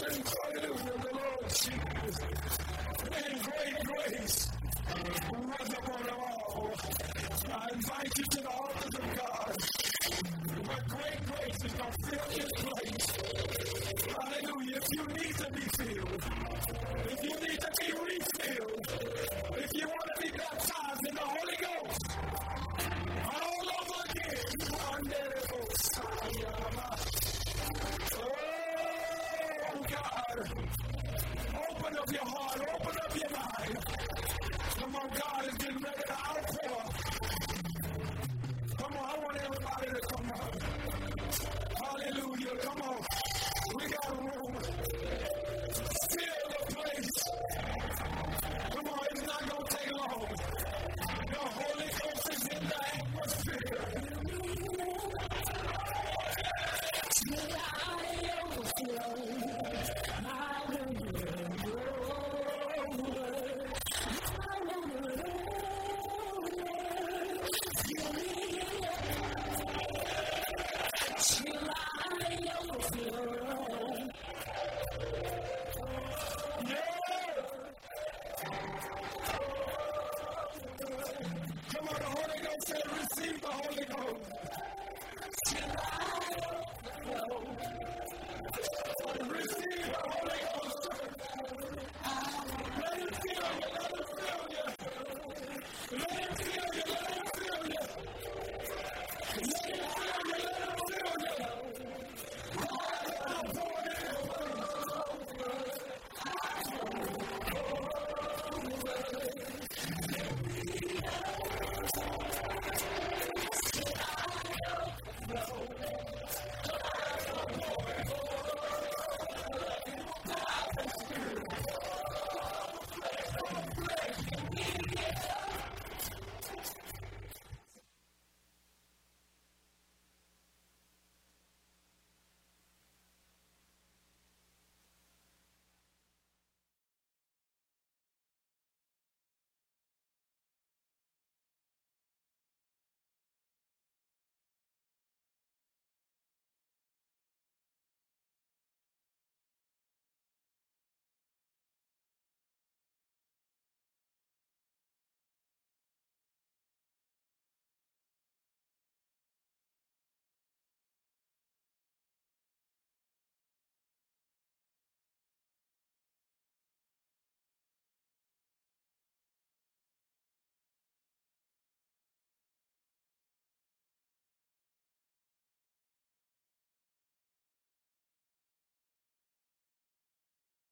patience. The Lord Jesus. In great grace. Rest all. I invite you to the